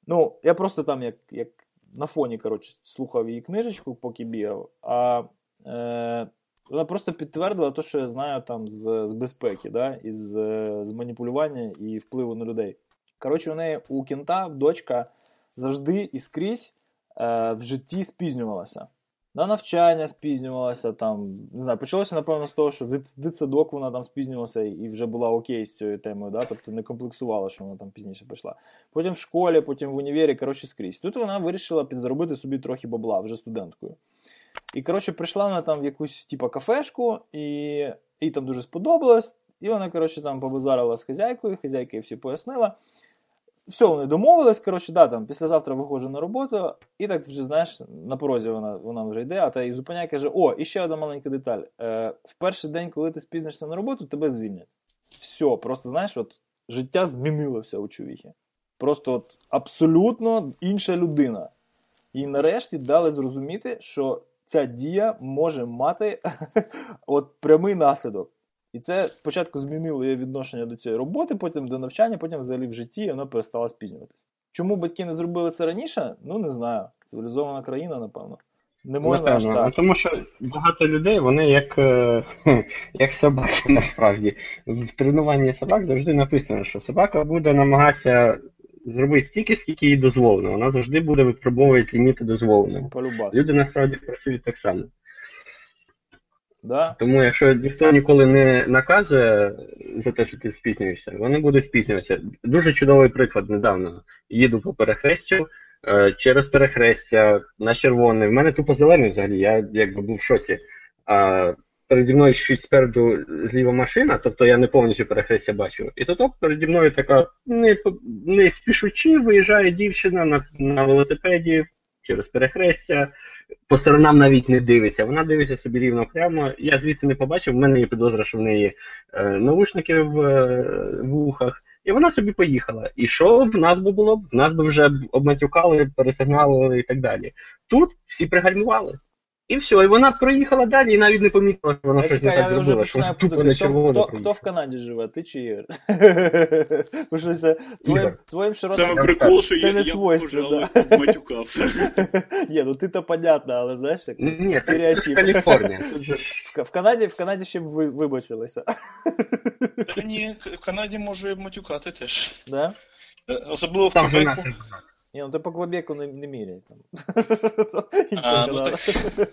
Ну, я просто там, як як на фоні коротше, слухав її книжечку, поки бігав, а е, вона просто підтвердила те, що я знаю там з з безпеки, да, і з, з маніпулювання і впливу на людей. Коротше, у неї у кінта дочка завжди і скрізь е, в житті спізнювалася. На навчання спізнювалася там. Не знаю, почалося, напевно, з того, що в дитсадок вона там спізнювалася і вже була окей з цією темою, да? тобто не комплексувала, що вона там пізніше прийшла. Потім в школі, потім в універі, коротше, скрізь. Тут вона вирішила підзаробити собі трохи бабла вже студенткою. І, коротше, прийшла вона там в якусь типу, кафешку, і їй там дуже сподобалось. І вона, коротше, там побазарила з хазяйкою, хазяйка їй всі пояснила все, вони домовились, коротше, да, там, післязавтра виходжу на роботу, і так вже, знаєш, на порозі вона вона вже йде, а та і зупиняє каже: О, і ще одна маленька деталь. Е, В перший день, коли ти спізнишся на роботу, тебе звільнять. Все, просто знаєш, от життя змінилося у чувіхі. Просто от абсолютно інша людина. І нарешті дали зрозуміти, що ця дія може мати от прямий наслідок. І це спочатку змінило її відношення до цієї роботи, потім до навчання, потім взагалі в житті і вона перестала спізнюватися. Чому батьки не зробили це раніше? Ну не знаю. Цивілізована країна, напевно. Не можна аж так. Ну, тому що багато людей, вони як е, як собаки насправді. В тренуванні собак завжди написано, що собака буде намагатися зробити стільки, скільки їй дозволено. Вона завжди буде випробовувати ліміти дозволеного. Люди насправді працюють так само. Да. Тому якщо ніхто ніколи не наказує за те, що ти спізнюєшся, вони будуть спізнюватися. Дуже чудовий приклад недавно. Їду по перехрестю, е, через перехрестя на червоний. В мене тупо зелений взагалі, я якби був в шоці. А переді мною чуть спереду зліва машина, тобто я не повністю перехрестя бачу. І то переді мною така не, не спішучи виїжджає дівчина на, на велосипеді через перехрестя, по сторонам навіть не дивиться. Вона дивиться собі рівно прямо. Я звідти не побачив, в мене є підозра, що в неї е, наушники в, е, вухах. ухах. І вона собі поїхала. І що в нас би було? В нас би вже обматюкали, пересигнали і так далі. Тут всі пригальмували. І все, і вона проїхала далі і навіть не помітила, що вона Я щось не чекаю, так я вже зробила, що починаю тупо путати, на хто, червоно. хто, хто в Канаді живе, ти чи Ігор? Бо щось це твоїм, Ігор. твоїм Саме широтам... прикол, що це я, не я свойство, пожалуй, матюкав. Ні, ну ти-то понятно, але знаєш, як Ні, це ж стереотип. Каліфорнія. Тут же ж В, в Канаді, в Канаді ще б ви, вибачилися. Та ні, в Канаді можу і матюкати теж. Да? Е, Особливо в там же Квебеку. Ні, ну ти по Квебеку не, не міряй там. А, ну Іншого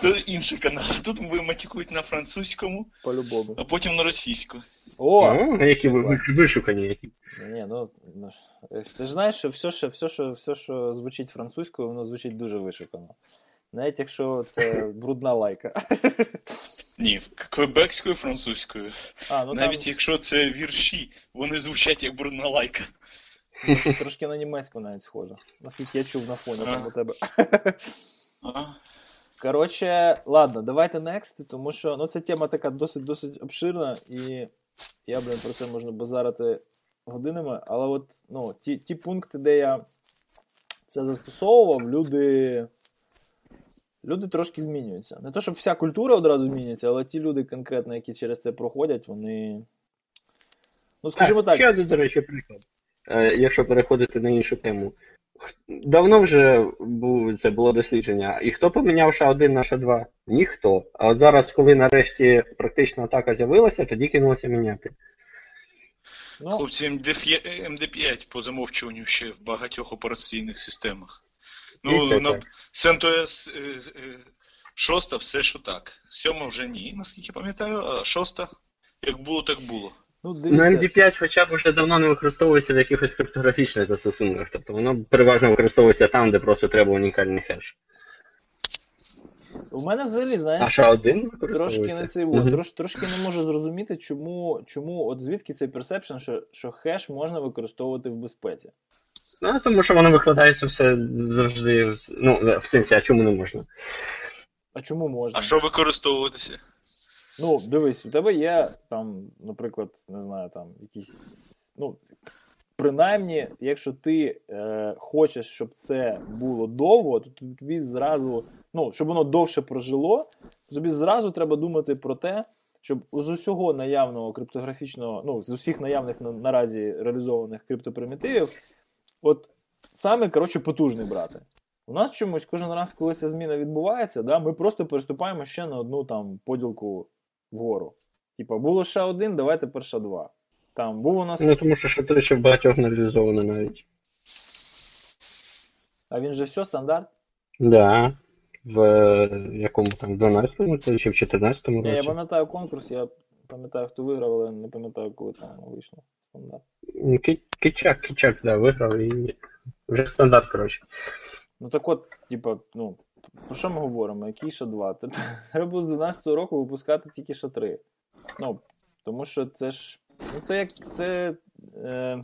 Це інший канал. Тут ви матюкують на французькому, По-любому. а потім на російську. О! Ну, які ви- ви- вишукані які. Ні, ну, ну ж, е, ти ж знаєш, що все, що, все, що, все, що звучить французькою, воно звучить дуже вишукано. Навіть якщо це брудна лайка. Ні, квебекською французькою. А, ну Навіть там якщо це вірші, вони звучать як брудна лайка. Трошки на німецьку навіть схоже. Наскільки я чув на фоні там у тебе. Коротше, ладно, давайте next, тому що ну, ця тема така досить досить обширна, і я, блін, про це можна базарити годинами. Але от ну, ті, ті пункти, де я це застосовував, люди. Люди трошки змінюються. Не то, щоб вся культура одразу змінюється, але ті люди конкретно, які через це проходять, вони. Ну, скажімо так, Ще один, до речі, приклад. Е, Якщо переходити на іншу тему. Давно вже був, це було дослідження. І хто поміняв ша-1 на ша-2? Ніхто. А от зараз, коли нарешті практична атака з'явилася, тоді кинулося міняти. ну, Хлопці, MD5, MD5 по замовчуванню ще в багатьох операційних системах. Ну, на. CentOS е, е, шоста все, що так. Сьома вже ні, наскільки пам'ятаю, а шоста, як було, так було. Ну, Ну. MD5 хоча б вже давно не використовується в якихось криптографічних застосунках. Тобто воно переважно використовується там, де просто треба унікальний хеш. У мене взагалі, знаєш. А ша-1 Трошки не цей Мгм. трош, трошки не можу зрозуміти, чому, чому от звідки цей perception, що, що хеш можна використовувати в безпеці. Ну, тому що воно викладається все завжди. Ну, в сенсі, а чому не можна? А чому можна? А що використовуватися? Ну, дивись, у тебе є там, наприклад, не знаю, там якісь. Ну, принаймні, якщо ти е, хочеш, щоб це було довго, то тобі зразу, ну, щоб воно довше прожило, то тобі зразу треба думати про те, щоб з усього наявного криптографічного, ну, з усіх наявних на, наразі реалізованих криптопримітивів, от саме, коротше, потужний брати. У нас чомусь кожен раз, коли ця зміна відбувається, да, ми просто переступаємо ще на одну там поділку вгору. Типа, було ще один, давай тепер ще два. Там був у нас. Ну, тому що ша ще в багатьох не реалізовано навіть. А він же все стандарт. Да. В е, якому там, 12-му чи в 14-му Ні, я пам'ятаю конкурс, я пам'ятаю, хто виграв, але не пам'ятаю, коли там вийшло. Стандарт. Ну, Кичак, Кичак, да, виграв і вже стандарт, коротше. Ну так от, типа, ну, про що ми говоримо? Який ще два? Треба з 12-го року випускати тільки ще три. Ну, тому що це ж. Ну, це як. Це. Е,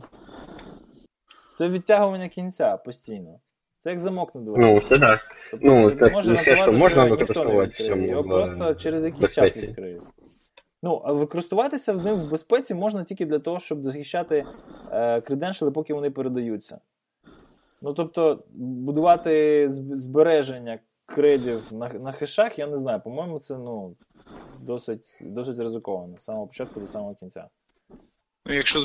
це відтягування кінця постійно. Це як замок на дверях. Ну, це так. Тобто, Ну, так, можна що використовувати відкриє. Його в, просто через якийсь час відкриють. Ну, а використовуватися ним в безпеці можна тільки для того, щоб захищати е, креденшали, поки вони передаються. Ну, тобто, будувати збереження кредів на, на хешах, я не знаю. По-моєму, це ну, досить, досить ризиковано з самого початку до самого кінця. Ну, якщо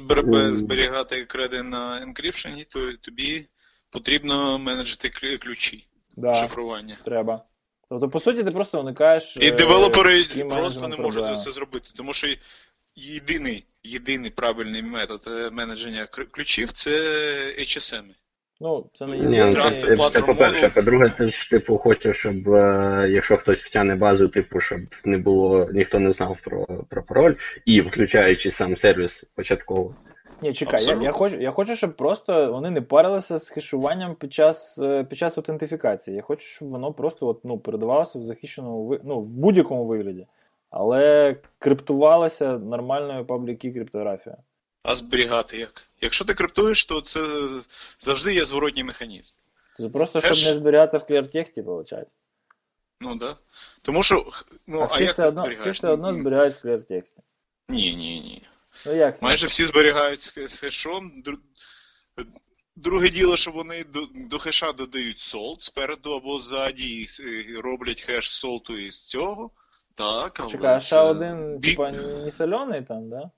зберігати креди на енкрипшені, то тобі потрібно менеджити ключі Да, шифрування. треба. Тобто, по суті, ти просто уникаєш. І е, девелопери key просто не можуть це зробити, тому що єдиний, єдиний правильний метод е, менедження ключів це HSM. Ну, це не Ні, ну, це, Trusted це, це по-перше. По-друге, ти ж типу хочеш, щоб е, якщо хтось втягне базу, типу, щоб не було, ніхто не знав про, про пароль, і включаючи сам сервіс початково. Ні, чекай, я, я, хочу, я хочу, щоб просто вони не парилися з хешуванням під час е, під час аутентифікації. Я хочу, щоб воно просто от, ну, передавалося в захищеному ну, в будь-якому вигляді. Але криптувалося нормальною пабліки криптографія. А зберігати як? Якщо ти криптуєш, то це завжди є зворотній механізм. Це просто Хеш- щоб не зберігати в кліртексті, виходить. Ну да. Тому що, ну, а а, всі, як все ти одно, всі все одно зберігають в кліртексті. Ні, ні, ні. Ну як? Майже всі зберігають з хешом. Друге діло, що вони до, до хеша додають солт спереду або ззаді, і роблять хеш солту із цього. Так, але Чекай, а це ще один, бік- типа, не соляний там, да?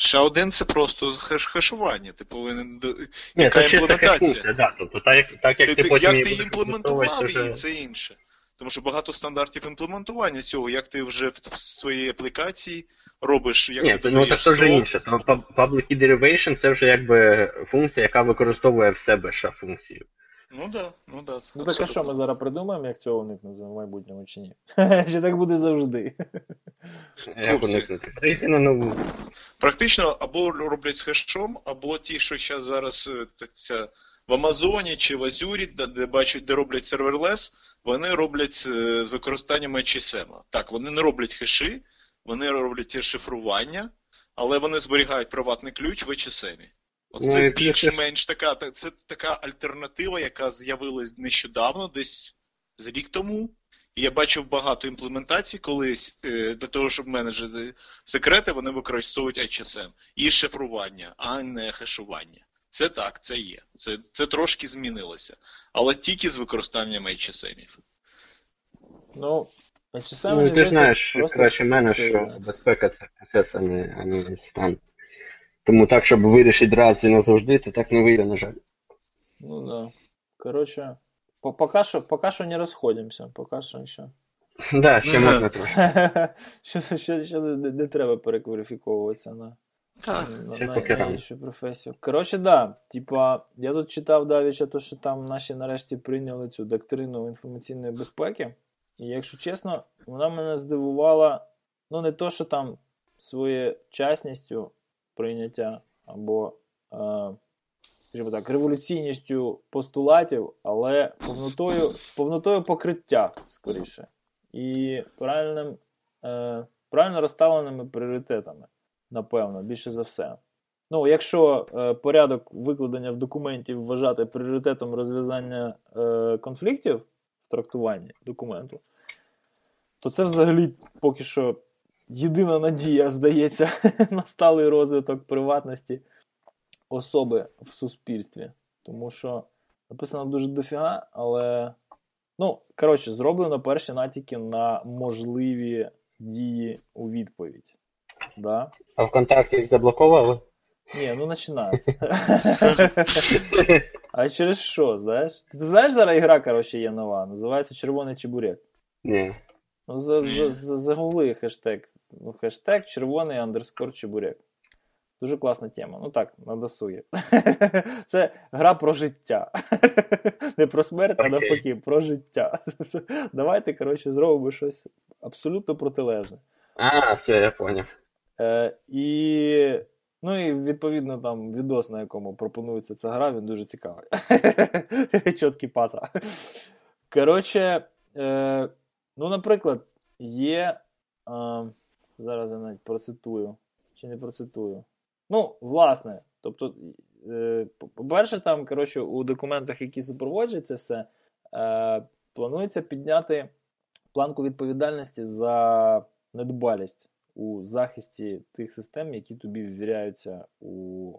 Ще один це просто хеш хешування. Ти повинен. Ні, Яка це імплементація? функція, да. Тобто, так, як, так як Ти, ти, потім як ти імплементував її, це інше. Тому що багато стандартів імплементування цього, як ти вже в своїй аплікації робиш, як Ні, ти ну так це вже інше. Public derivation це вже якби функція, яка використовує в себе ще функцію. Ну да, ну да. Ну так а що ми зараз придумаємо, як цього уникнути в майбутньому чи ні? Чи так буде завжди? Як уникнути? На нову. Практично або роблять з хешом, або ті, що зараз зараз е, ця, в Амазоні чи в Азюрі, де, де бачать, де роблять серверлес, вони роблять е, з використанням HSM. Так, вони не роблять хеші, вони роблять шифрування, але вони зберігають приватний ключ в HSM. От Ну, більш-менш така, це така альтернатива, яка з'явилась нещодавно, десь з рік тому. І я бачив багато імплементацій, коли е, для того, щоб менеджери секрети, вони використовують HSM і шифрування, а не хешування. Це так, це є. Це, це трошки змінилося. Але тільки з використанням HSM. Ну, чи Ну, ти знаєш просто краще мене, що безпека це процес, а не, а не стан. Тому так, щоб вирішити раз і назавжди, то так не вийде, на жаль. Ну да. Короче, по- пока що, пока що не розходимося, пока що ще. Да, ще можна трошки. ще, ще, ще не, не треба перекваліфіковуватися на, Так. на, ще на, поки на іншу професію. Коротше, да. Типа, я тут читав давіча, то, що там наші нарешті прийняли цю доктрину інформаційної безпеки. І якщо чесно, вона мене здивувала, ну не то, що там своєчасністю прийняття або, е, скажімо так, революційністю постулатів, але повнотою, повнотою покриття скоріше. І правильним, е, правильно розставленими пріоритетами, напевно, більше за все. Ну, якщо е, порядок викладення в документі вважати пріоритетом розв'язання е, конфліктів в трактуванні документу, то це взагалі поки що єдина надія, здається, на сталий розвиток приватності особи в суспільстві. Тому що написано дуже дофіга, але. Ну, коротше, зроблено перші натяки на можливі дії у відповідь. Да? А ВКонтакті їх заблокували? Ні, ну починається. А через що, знаєш? Ти знаєш, зараз ігра, коротше, є нова, називається Червоний чебурек. Ні. Ну, за, за, за, загугли хештег. Ну, хештег червоний андерскор чебурек. Дуже класна тема. Ну так, на досугі. Це гра про життя. Не про смерть, а навпаки, про життя. Давайте, коротше, зробимо щось абсолютно протилежне. А, все, я поняв. Е, і, ну і відповідно там відос, на якому пропонується ця гра, він дуже цікавий. Чіткий паца. Коротше, е, ну, наприклад, є. Е, зараз я навіть процитую. Чи не процитую? Ну, власне, тобто, е, по-перше, там, коротше, у документах, які супроводжують це все, е, планується підняти планку відповідальності за недбалість у захисті тих систем, які тобі ввіряються у,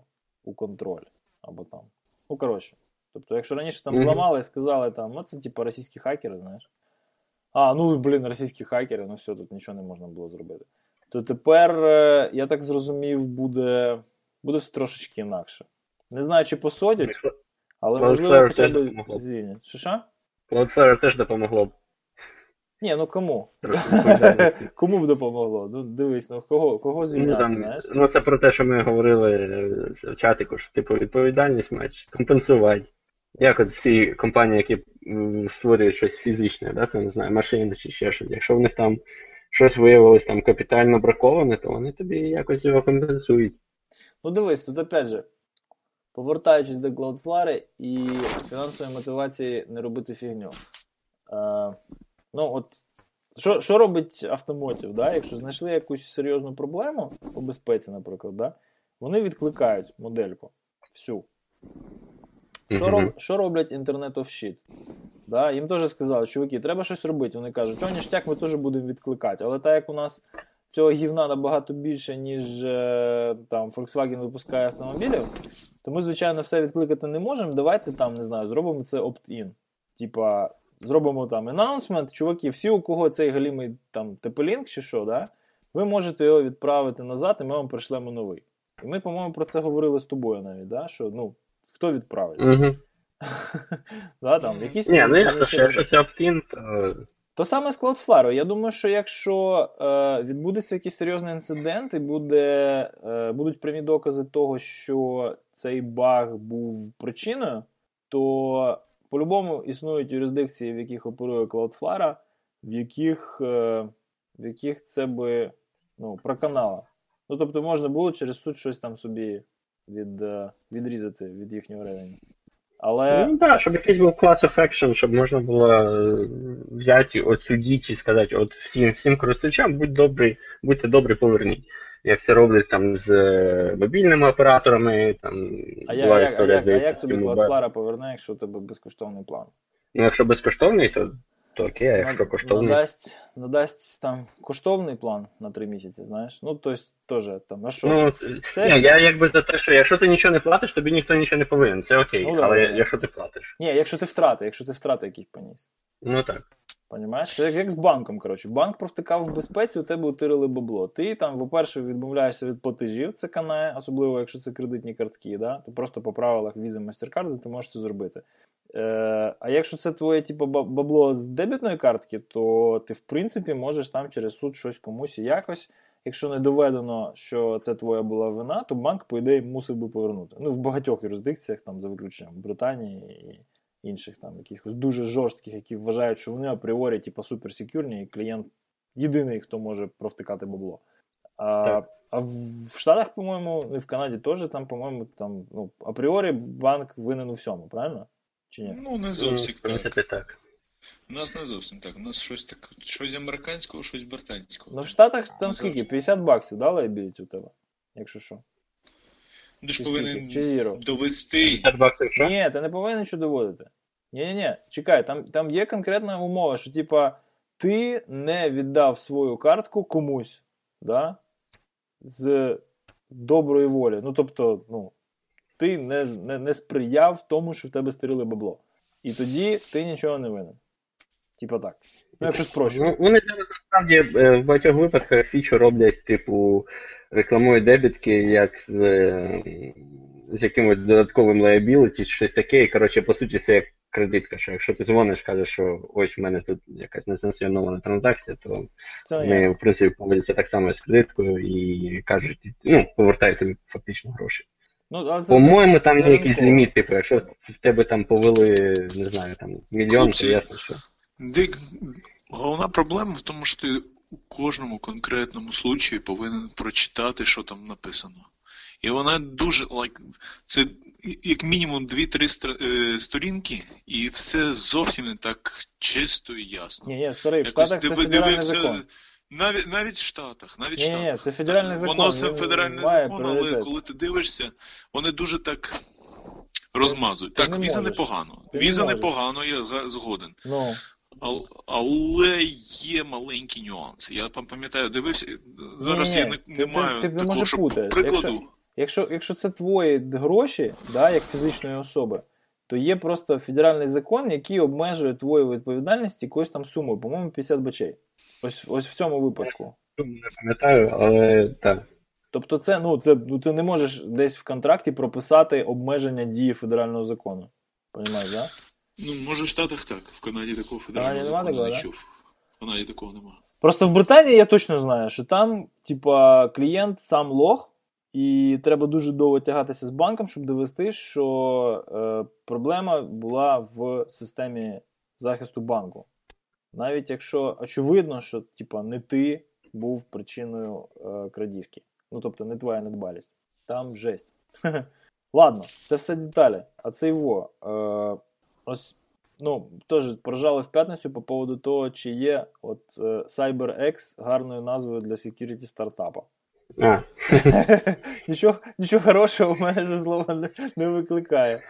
у контроль. Або там. Ну, коротше. Тобто, якщо раніше там зламали і сказали, там, ну, це типу російські хакери, знаєш. А, ну, блін, російські хакери, ну все, тут нічого не можна було зробити. То тепер, е, я так зрозумів, буде, буде все трошечки інакше. Не знаю, чи посадять, але можливо хоча б звільнять. Що що? Cloudflare теж допомогло б Ні, ну кому? Кому б допомогло? Ну, дивись, ну кого, кого Ну, звільняти, там, знаєш? ну, це про те, що ми говорили е, в чатику, що типу відповідальність мають компенсувати. Як от всі компанії, які створюють щось фізичне, да, там, не знаю, машини чи ще щось. Якщо в них там щось виявилось там капітально браковане, то вони тобі якось його компенсують. Ну дивись, тут опять же, повертаючись до Cloudflare і фінансової мотивації не робити фігню. Е, ну, от, що що робить автомотів? Да? Якщо знайшли якусь серйозну проблему по безпеці, наприклад, да? вони відкликають модельку всю. Що, роб, що роблять of Shit? Да? Їм теж сказали, чуваки, треба щось робити. Вони кажуть, що ніштяк ми теж будемо відкликати. Але так як у нас цього гівна набагато більше, ніж е, там Volkswagen випускає автомобілів, то ми, звичайно, все відкликати не можемо. Давайте там, не знаю, зробимо це opt-in. Типа, зробимо там announcement, чуваки, всі, у кого цей галімий там TP-Link чи що, да, ви можете його відправити назад, і ми вам пришлемо новий. І ми, по-моєму, про це говорили з тобою навіть, да? що ну, хто відправить? Да, там, якісь Ні, ну ясно, ще що якщо це то то саме з Cloudflare. Я думаю, що якщо е, відбудеться якийсь серйозний інцидент і буде, е, будуть прямі докази того, що цей баг був причиною, то по-любому існують юрисдикції, в яких оперує Cloudflare, в яких, е, в яких це би ну, проканало. Ну, тобто можна було через суд щось там собі від, е, відрізати від їхнього ревеню. Але. Ну так, щоб якийсь був class of action, щоб можна було е, взяти, отсудити і сказати, от всім всім користувачам, будь добрий, будьте добрі, поверніть. Як це роблять там з е, мобільними операторами, там А, була як, а, історія, як, а як тобі. Cloudflare поверне, якщо у тебе безкоштовний план? Ну, якщо безкоштовний, то, то окей, а якщо коштовний. Надасть, надасть там коштовний план на три місяці, знаєш? Ну, тобто, теж там, а що? Ну, це... ні, я якби за те, що якщо ти нічого не платиш, тобі ніхто нічого не повинен. Це окей. Ну, але да. якщо ти платиш. Ні, якщо ти втрати, якщо ти втрати яких поніс. Ну так. Понімаєш? Це як, як з банком, коротше. Банк провтикав в безпеці, у тебе утирили бабло. Ти там, по-перше, відмовляєшся від платежів, це канає, особливо якщо це кредитні картки, да? то просто по правилах Visa MasterCard ти можеш це зробити. Е, а якщо це твоє типу, ба- бабло з дебітної картки, то ти, в принципі, можеш там через суд щось комусь і якось. Якщо не доведено, що це твоя була вина, то банк, по ідеї, мусив би повернути. Ну, в багатьох юрисдикціях, там, за виключенням Британії і інших там якихось дуже жорстких, які вважають, що вони апріорі, типу, суперсекюрні, і клієнт єдиний, хто може провтикати бабло. А, Так. а в, в Штатах, по-моєму, і в Канаді теж там, по-моєму, там, ну, апріорі банк винен у всьому, правильно? Чи ні? Ну, не зовсім в принципі, так. так. У нас не зовсім так. У нас щось так, щось американського, щось британського. Ну, в Штатах там скільки? 50 баксів, да, лайбіліті у тебе? Якщо що. Ти ж повинен? Чи зіро? довести. 50 баксів що? Ні, ти не повинен нічого доводити. Ні-ні-ні, чекай, там, там є конкретна умова, що типа ти не віддав свою картку комусь, да? з доброї волі. Ну, тобто, ну, ти не, не, не сприяв тому, що в тебе стирили бабло. І тоді ти нічого не винен. Типа так. Ну, якщо спрощувати. Ну, вони зараз насправді е, в багатьох випадках фічу роблять, типу, рекламують дебітки, як з, е, з якимось додатковим liability, чи щось таке, і коротше, по суті, це як кредитка, що якщо ти дзвониш, кажеш, що ось в мене тут якась несанкціонована транзакція, то Це вони, я. в принципі, поводяться так само з кредиткою і кажуть, ну, повертають тобі фактично гроші. Ну, це, По-моєму, там є якийсь ліміт, типу, якщо в тебе там повели, не знаю, там мільйон, Хлопці, то ясно, що. Дик, головна проблема в тому, що ти у кожному конкретному случаї повинен прочитати, що там написано. І вона дуже like, це як мінімум 2-3 е, сторінки, і все зовсім не так чисто і ясно. Ні, ні, старий, в Якось Штатах це федеральний закон. Навіть, навіть в Штатах, навіть в Ні-ні-ні, це федеральний закон, Воно це він федеральний має закон, але пріоритет. коли ти дивишся, вони дуже так розмазують. ти так, не віза можеш. непогано. Ти не Віза можеш. непогано, я згоден. Ну, Але є маленькі нюанси. Я пам- пам'ятаю, дивився. Зараз Ні-ні, я не, ти- не ти- маю ти, може, такого, щоб путаєш. прикладу. якщо, якщо це твої гроші, да, як фізичної особи, то є просто федеральний закон, який обмежує твою відповідальність якоюсь там сумою, по-моєму, 50 бачей. Ось, ось в цьому випадку. Не пам'ятаю, але так. Тобто, це, ну, це, ну, ти не можеш десь в контракті прописати обмеження дії федерального закону. Понімаєш, да? Ну, може в Штатах так, в Канаді такого федерального Канаді закону такого, не да? чув. В Канаді такого нема. Просто в Британії я точно знаю, що там, типа, клієнт сам лох, і треба дуже довго тягатися з банком, щоб довести, що е, проблема була в системі захисту банку. Навіть якщо очевидно, що типа, не ти був причиною е, крадіжки. Ну, тобто, не твоя недбалість. там жесть. Ладно, це все деталі. А це його. Е, ось, ну, теж поражали в п'ятницю по поводу того, чи є от е, CyberX гарною назвою для security стартапа. А, нічого, нічого хорошого в мене це слово не, не викликає.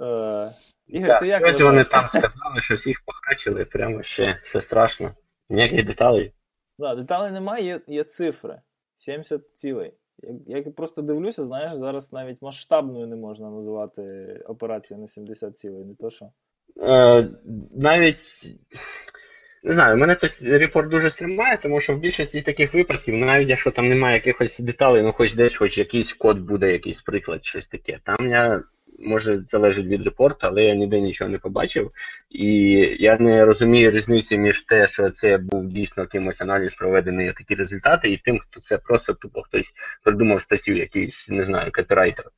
Е, Ігор, так, ти як сьогодні вони там сказали, що всіх похачили, прямо ще все страшно. Ніяких деталей. Да, деталей немає, є, є цифри. 70 цілей. Я просто дивлюся, знаєш, зараз навіть масштабною не можна називати операцію на 70 цілей, не то що. Е, навіть не знаю, мене цей репорт дуже стримає, тому що в більшості таких випадків, навіть якщо там немає якихось деталей, ну хоч десь хоч якийсь код буде, якийсь приклад, щось таке. Там я може залежить від репорту, але я ніде нічого не побачив. І я не розумію різниці між те, що це був дійсно кимось аналіз проведений такі результати, і тим, хто це просто тупо хтось придумав статтю, якийсь, не знаю, копірайтер.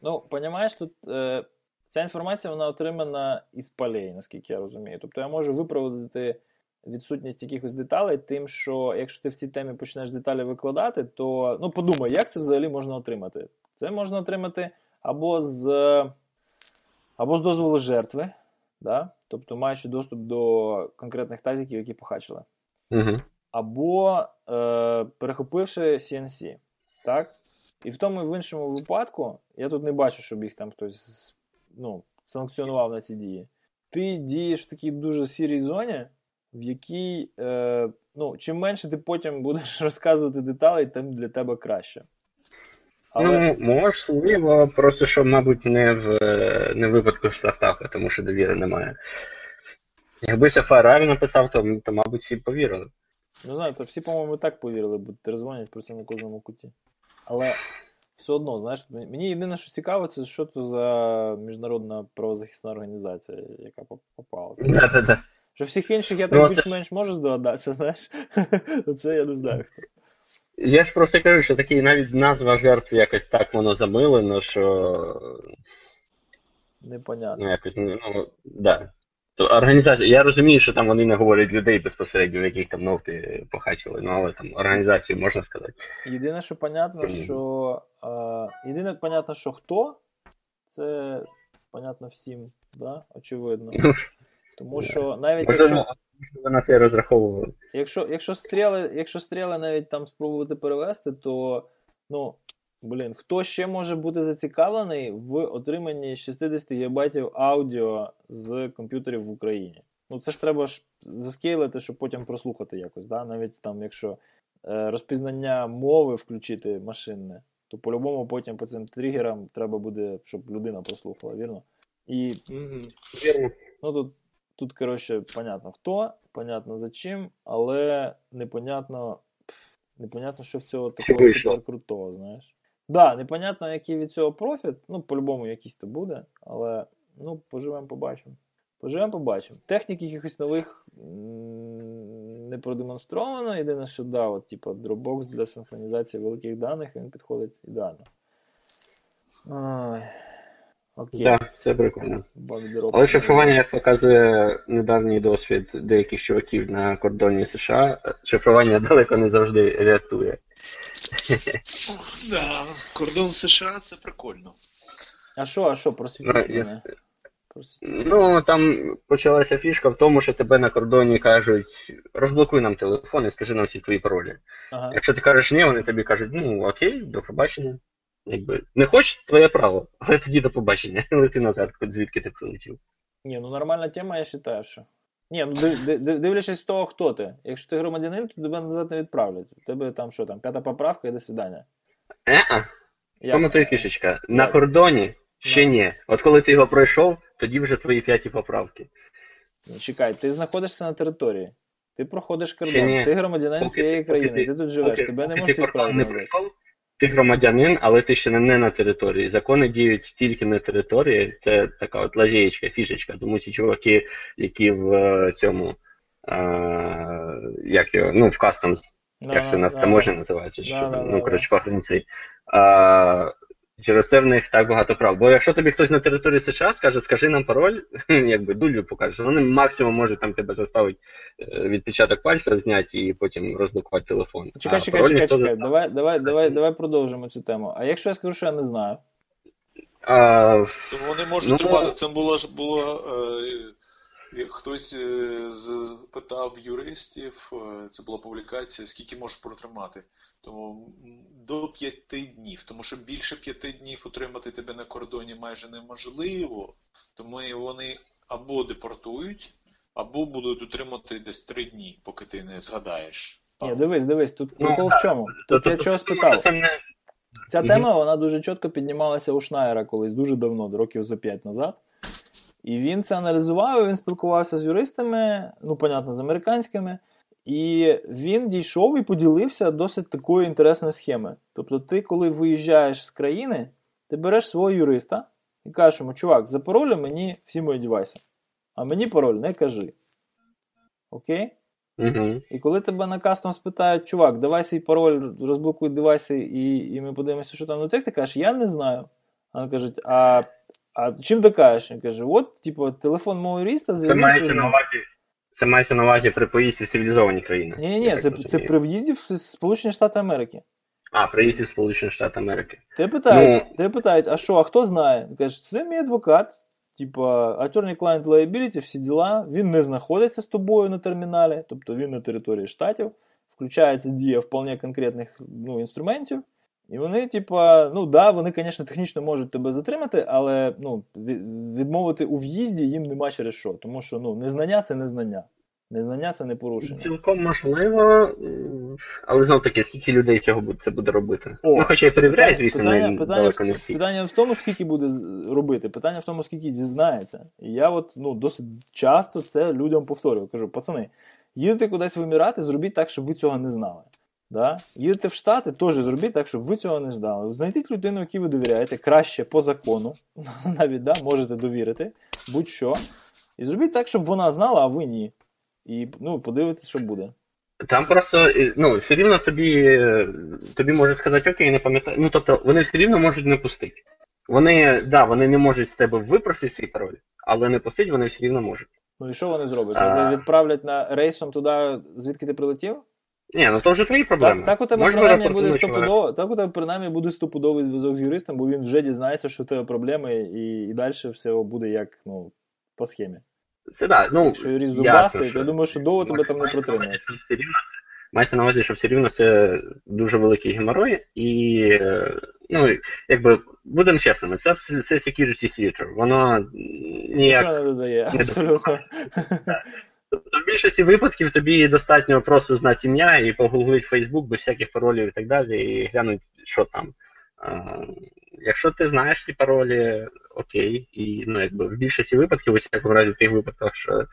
Ну, понімаєш, тут е, ця інформація вона отримана із полей, наскільки я розумію. Тобто я можу виправдати відсутність якихось деталей, тим, що якщо ти в цій темі почнеш деталі викладати, то ну подумай, як це взагалі можна отримати? Це можна отримати або з або з дозволу жертви, да? тобто маючи доступ до конкретних тазиків, які похачили, Угу. або е, перехопивши CNC. Так? І в тому і в іншому випадку я тут не бачу, щоб їх там хтось ну, санкціонував на ці дії. Ти дієш в такій дуже сірій зоні, в якій е, ну, чим менше ти потім будеш розказувати деталі, тим для тебе краще. Але... Ну, можливо, просто що, мабуть, не в не в випадку стартапу, тому що довіри немає. Якби Сафарарі написав, то, то, мабуть, всі повірили. Не знаю, то всі, по-моєму, так повірили, бо терзвонять про це на кожному куті. Але все одно, знаєш, мені єдине, що цікаво, це що то за міжнародна правозахисна організація, яка попала. Що всіх інших я так ну, більш-менш це... можу здогадатися, знаєш. це я не знаю хто. Я ж просто кажу, що такий навіть назва жертв якось так воно замилено, що. Непонятно. Ну, якось, ну, да. То організація, я розумію, що там вони не говорять людей безпосередньо, в яких там нофти похачили, ну але там організацію можна сказати. Єдине, що понятно, що. А, єдине, понятно, що хто, це понятно всім, да? очевидно. Тому що навіть якщо. Ви на це розраховували. Якщо якщо, стріли якщо стріли навіть там спробувати перевести, то ну, блін, хто ще може бути зацікавлений в отриманні 60 ГБ аудіо з комп'ютерів в Україні? Ну це ж треба ж заскейлити, щоб потім прослухати якось. да? Навіть там, якщо е, розпізнання мови включити машинне, то по-любому потім по цим тригерам треба буде, щоб людина прослухала, вірно? І Вірно. ну тут. Тут, коротше, понятно хто, понятно за чим, але непонятно, непонятно, що в цього такого супер крутого, знаєш. Так, да, непонятно, який від цього профіт, ну, по-любому якийсь то буде, але ну, поживемо, побачимо. Поживемо, побачимо. Технік якихось нових не продемонстровано. Єдине, що да, от, типу, Dropbox для синхронізації великих даних він підходить ідеально. Ой. Окей. Так, да, це прикольно. Але шифрування, як показує недавній досвід деяких чуваків на кордоні США, шифрування далеко не завжди рятує. Да, кордон США це прикольно. А що, а що, просвітіть мене? Ну, там почалася фішка в тому, що тебе на кордоні кажуть, розблокуй нам телефон і скажи нам всі твої паролі. Ага. Якщо ти кажеш ні, вони тобі кажуть, ну окей, до побачення. Якби не хочеш, твоє право, але тоді до побачення. Лети назад, звідки ти прилетів. Ні, ну нормальна тема, я вважаю, що. Ні, ну див, дивлячись з того, хто ти. Якщо ти громадянин, то тебе назад не відправлять. У тебе там що там, п'ята поправка і до свидання. Е-а. Тому то й фішечка. На кордоні ще ні. От коли ти його пройшов, тоді вже твої п'яті поправки. Ну, чекай, ти знаходишся на території. Ти проходиш кордон, ти громадянин поки, цієї країни, ти, ти тут живеш, тебе не можуть відправити. Ти громадянин, але ти ще не на території. Закони діють тільки на території. Це така от лазєєчка, фішечка. Тому ці чуваки, які в цьому е, як його, ну, в кастомс, як це на таможні називається, що, да, ну, коротше, по границі, а, Через це в них так багато прав. Бо якщо тобі хтось на території США скаже, скажи нам пароль, якби дулю покаже, вони максимум можуть там тебе заставити е, відпечаток пальця зняти і потім розблокувати телефон. Чекай, А чекай, пароль чекай, чекай. Давай, давай, давай, давай продовжимо цю тему. А якщо я скажу, що я не знаю? А, То вони можуть Ну, тримати. Це було ж було. Е, як хтось е, з- питав юристів, е, це була публікація, скільки можеш протримати. Тому до п'яти днів. Тому що більше п'яти днів утримати тебе на кордоні майже неможливо. Тому вони або депортують, або будуть утримати десь три дні, поки ти не згадаєш. Ні, дивись, дивись, тут Ну, прикол в чому? Тут я то- чого спитав. Ця тема вона дуже чітко піднімалася у Шнайера колись дуже давно, років за 5 назад. І він це аналізував, він спілкувався з юристами, ну, понятно, з американськими. І він дійшов і поділився досить такою інтересною схемою. Тобто, ти, коли виїжджаєш з країни, ти береш свого юриста і кажеш йому, чувак, за паролем мені всі мої девайси. А мені пароль не кажи. Окей? Мгм. І коли тебе на кастом спитають, чувак, давай свій пароль, розблокуй девайси, і, і ми подивимося, що там внутрі, ти кажеш, я не знаю. А вони кажуть, а, а чим докажеш? Він каже, от, типу, телефон мого юриста Це мається на увазі. Це мається на увазі при поїзді в цивілізовані країни. Ні, ні, ні, це, розумію. це при в'їзді в Сполучені Штати Америки. А, приїзді в Сполучені Штати Америки. Тебе питають, Ну- тебе питають, а що, а хто знає? Каже, це мій адвокат, типа, attorney client liability, всі діла. Він не знаходиться з тобою на терміналі, тобто він на території штатів, включається дія вполне конкретних ну, інструментів. І вони, типа, ну да, вони, звісно, технічно можуть тебе затримати, але ну, відмовити у в'їзді їм нема через що. Тому що ну, незнання це незнання. Незнання це не порушення. Цілком можливо, але знов таки, скільки людей цього буде, це буде робити? О, ну, хоча перевіряє, Питання- звісно, питання, не, питання, далеко в, не всі. питання в тому, скільки буде робити, питання в тому, скільки дізнається. І я от ну, досить часто це людям повторюю. Кажу, пацани, їдете кудись в Емірати, зробіть так, щоб ви цього не знали. Да? Їдете в Штати, теж зробіть так, щоб ви цього не знали. Знайдіть людину, якій ви довіряєте, краще по закону, навіть да, можете довірити, будь-що. І зробіть так, щоб вона знала, а ви ні. І ну, подивитесь, що буде. Там просто, ну, все рівно тобі, тобі можуть сказати, окей, не пам'ятаю. Ну, тобто, вони все рівно можуть не пустити. Вони, да, вони не можуть з тебе випросити свій пароль, але не пустити вони все рівно можуть. Ну і що вони зроблять? А. Відправлять на рейсом туди, звідки ти прилетів? Ні, ну то вже твої проблеми. Так, так у тебе Може, в принаймні буде стопудово, так у тебе принаймні буде стопудовий зв'язок з юристом, бо він вже дізнається, що в тебе проблеми, і, і далі все буде як ну, по схемі. Це да, ну, Якщо юрист зубастий, то я думаю, що довго тебе там не протримає. Мається на увазі, що все рівно це дуже великий геморой, і е, ну, якби будемо чесними, це все це security feature. Воно ніяк. Нічого не додає, абсолютно. Тобто в більшості випадків тобі достатньо просто знати ім'я і погуглити Facebook без всяких паролів і так далі, і глянути, що там. Якщо ти знаєш ці паролі, окей, і ну, якби в більшості випадків, у всякому разі в тих випадках, що е,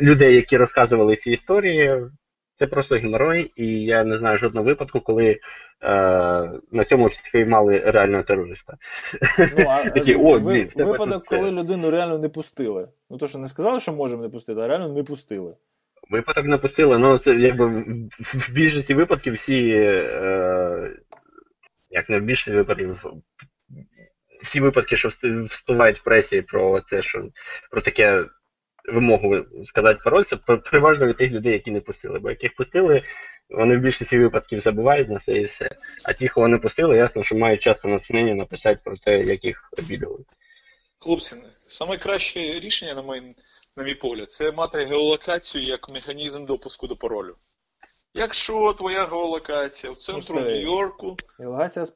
людей, які розказували ці історії, це просто геморой, і я не знаю жодного випадку, коли е, на цьому спіймали реального терориста. Ну, а Такі, «О, ви- тебе випадок, тут це». коли людину реально не пустили. Ну то, що не сказали, що можемо не пустити, а реально не пустили. Випадок не пустили, ну це якби в, більшості випадків всі, е, як не в більшості випадків, всі випадки, що вспливають в пресі про це, що про таке вимогу сказати пароль, це переважно від тих людей, які не пустили. Бо яких пустили, вони в більшості випадків забувають на це і все. А ті, кого не пустили, ясно, що мають часто натхнення написати про те, як їх обідали. Хлопці, найкраще рішення, на мій, на мій погляд, це мати геолокацію як механізм допуску до паролю. Якщо твоя геолокація в центру. Нью-Йорку,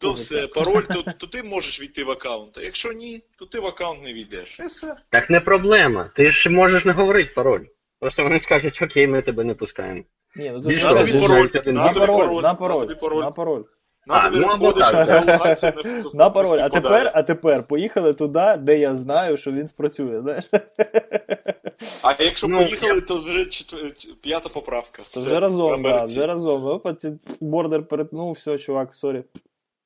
то все, пароль, то, то ти можеш війти в аккаунт. А якщо ні, то ти в аккаунт не війдеш. І все. Так не проблема. Ти ж можеш не говорити пароль. Просто вони скажуть, окей, ми тебе не пускаємо. Ні, ну ти Більш На тобі пароль, на на тобі пароль, на тобі пароль. На пароль. На А, ну, так, да. На пароль. А тепер, а тепер поїхали туди, де я знаю, що він спрацює. Знаєш? А якщо Ну, поїхали, то вже четвер- п'ята поправка. То Все, вже разом, да, вже разом. Опа, border перетнув, все, чувак, sorry.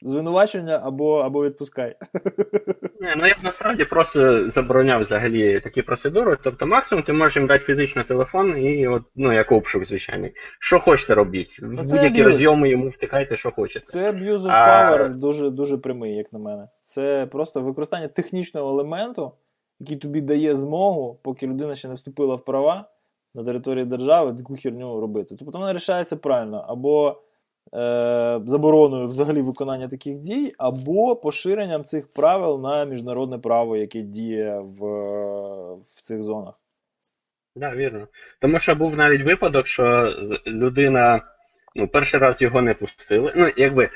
Звинувачення або або відпускай. Не, ну я б насправді просто забороняв взагалі такі процедури. Тобто максимум ти можеш їм дати фізично телефон і от, ну, як обшук, звичайний. Що хочете робіть. Будь-які розйоми йому втикайте, що хочете. Це abuse of А- дуже, дуже прямий, як на мене. Це просто використання технічного елементу, який тобі дає змогу, поки людина ще не вступила в права на території держави, таку херню робити. Тобто вона рішається правильно, або забороною взагалі виконання таких дій, або поширенням цих правил на міжнародне право, яке діє в, в цих зонах. Так, да, вірно. Тому що був навіть випадок, що людина, ну, перший раз його не пустили. Ну, якби.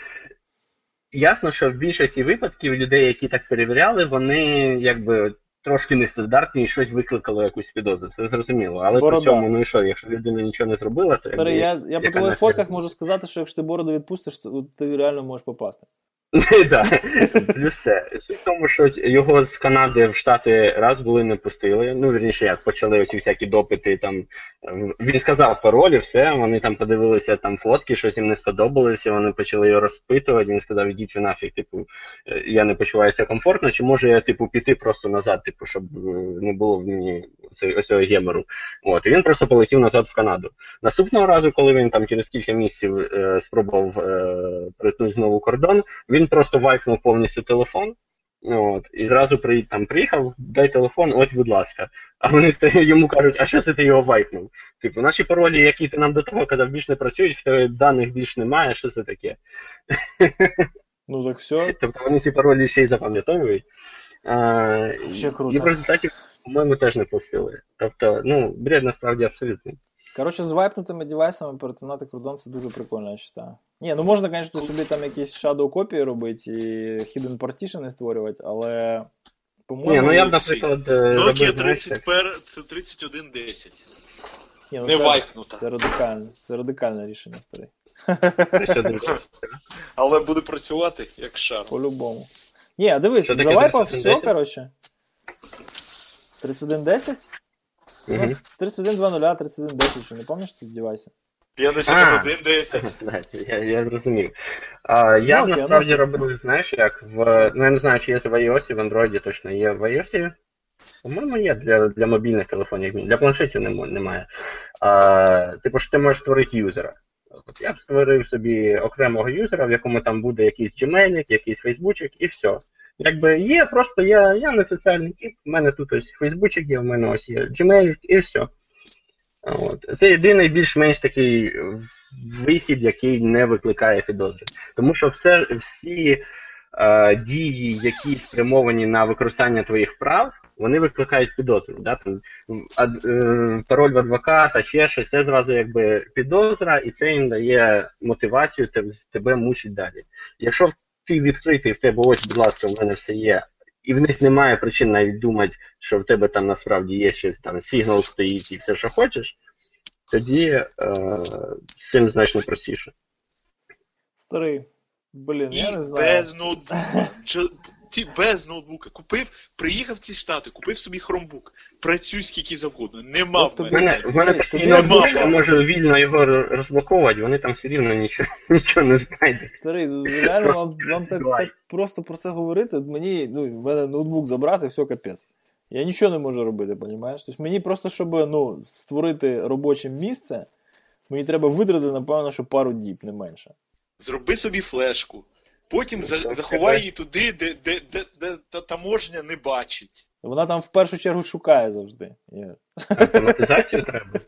Ясно, що в більшості випадків людей, які так перевіряли, вони якби трошки нестандартні і щось викликало якусь підозру. Це зрозуміло. Але Борода. при цьому, ну і що, якщо людина нічого не зробила, то Старий, якби, я, я по твоїх фотках можу сказати, що якщо ти бороду відпустиш, то ти реально можеш попасти. Да. Плюс це. Суть в тому, що його з Канади в Штати раз були не пустили. Ну, вірніше, як почали оці всякі допити. Там він сказав паролі, все. Вони там подивилися там фотки, щось їм не сподобалося. Вони почали його розпитувати. Він сказав, ідіть ви нафіг, типу, е, я не почуваюся комфортно, чи може я типу піти просто назад, типу, щоб е, не було в мені ось цього гемору. От, і він просто полетів назад в Канаду. Наступного разу, коли він там через кілька місяців е, спробував е, перетнути знову кордон, він просто вайкнув повністю телефон. От, і зразу при, там, приїхав, дай телефон, ось, будь ласка. А вони йому кажуть, а що це ти його вайкнув? Типу, наші паролі, які ти нам до того казав, більш не працюють, в тебе даних більш немає, що це таке? Ну так все. Тобто вони ці паролі ще й запам'ятовують. Ще круто. І в результаті, по-моєму, теж не пустили. Тобто, ну, бред насправді абсолютний. Коротше, з вайпнутими девайсами перетинати кордон це дуже прикольно, я вважаю. Ні, ну можна, звісно, собі там якісь shadow копії робити і hidden partition створювати, але. Ні, ну я б, наприклад, Nokia 30 пер це 3110. ні, ну, Не це, вайкнута. це радикальне, це радикальне рішення, старий. Але буде працювати як шар. По-любому. Ні, а дивись, завайпав все, коротше. 3110? Мгм. Ну, 3120, 3110, що не пам'ятаєш ці девайси? 5110. Я, я зрозумів. А, я Nokia, насправді робив, знаєш, як в. Ну я не знаю, чи є в iOS, в Android точно є в iOS. По-моєму, є для, для мобільних телефонів, для планшетів немає. А, типу, що ти можеш створити юзера. От я б створив собі окремого юзера, в якому там буде якийсь Gmail, якийсь Фейсбучик, і все. Якби є, просто я, я не соціальний тип, в мене тут ось Фейсбучик є, в мене ось є Gmail, і все. От. Це єдиний більш-менш такий вихід, який не викликає підозри. Тому що все, всі е, дії, які спрямовані на використання твоїх прав, вони викликають підозру. Да? Там, ад, е, пароль в адвоката, ще щось, це зразу якби підозра, і це їм дає мотивацію тебе, мучить далі. Якщо ти відкритий, в тебе ось, будь ласка, в мене все є. І в них немає причин навіть думати, що в тебе там насправді є щось там сигнал стоїть і все, що хочеш, тоді е, з цим значно простіше. Старий. Блін, я не знаю. без ноутбука. Ти без ноутбука. Купив, приїхав в ці штати, купив собі хромбук. Працюй скільки завгодно. Нема в тобі- В мене. в мене Тобі такий ноутбук, що може вільно його розблоковувати, вони там все рівно нічого, нічого не знайдуть. Старий, ну, реально вам, вам так, так просто про це говорити. От мені, ну, в мене ноутбук забрати, все капець. Я нічого не можу робити, понімаєш? Тобто мені просто, щоб ну, створити робоче місце, мені треба витратити, напевно, що пару діб, не менше. Зроби собі флешку. Потім Ну, за- заховай її туди, де, де, де, де та таможня не бачить. Вона там в першу чергу шукає завжди. Автоматизацію треба.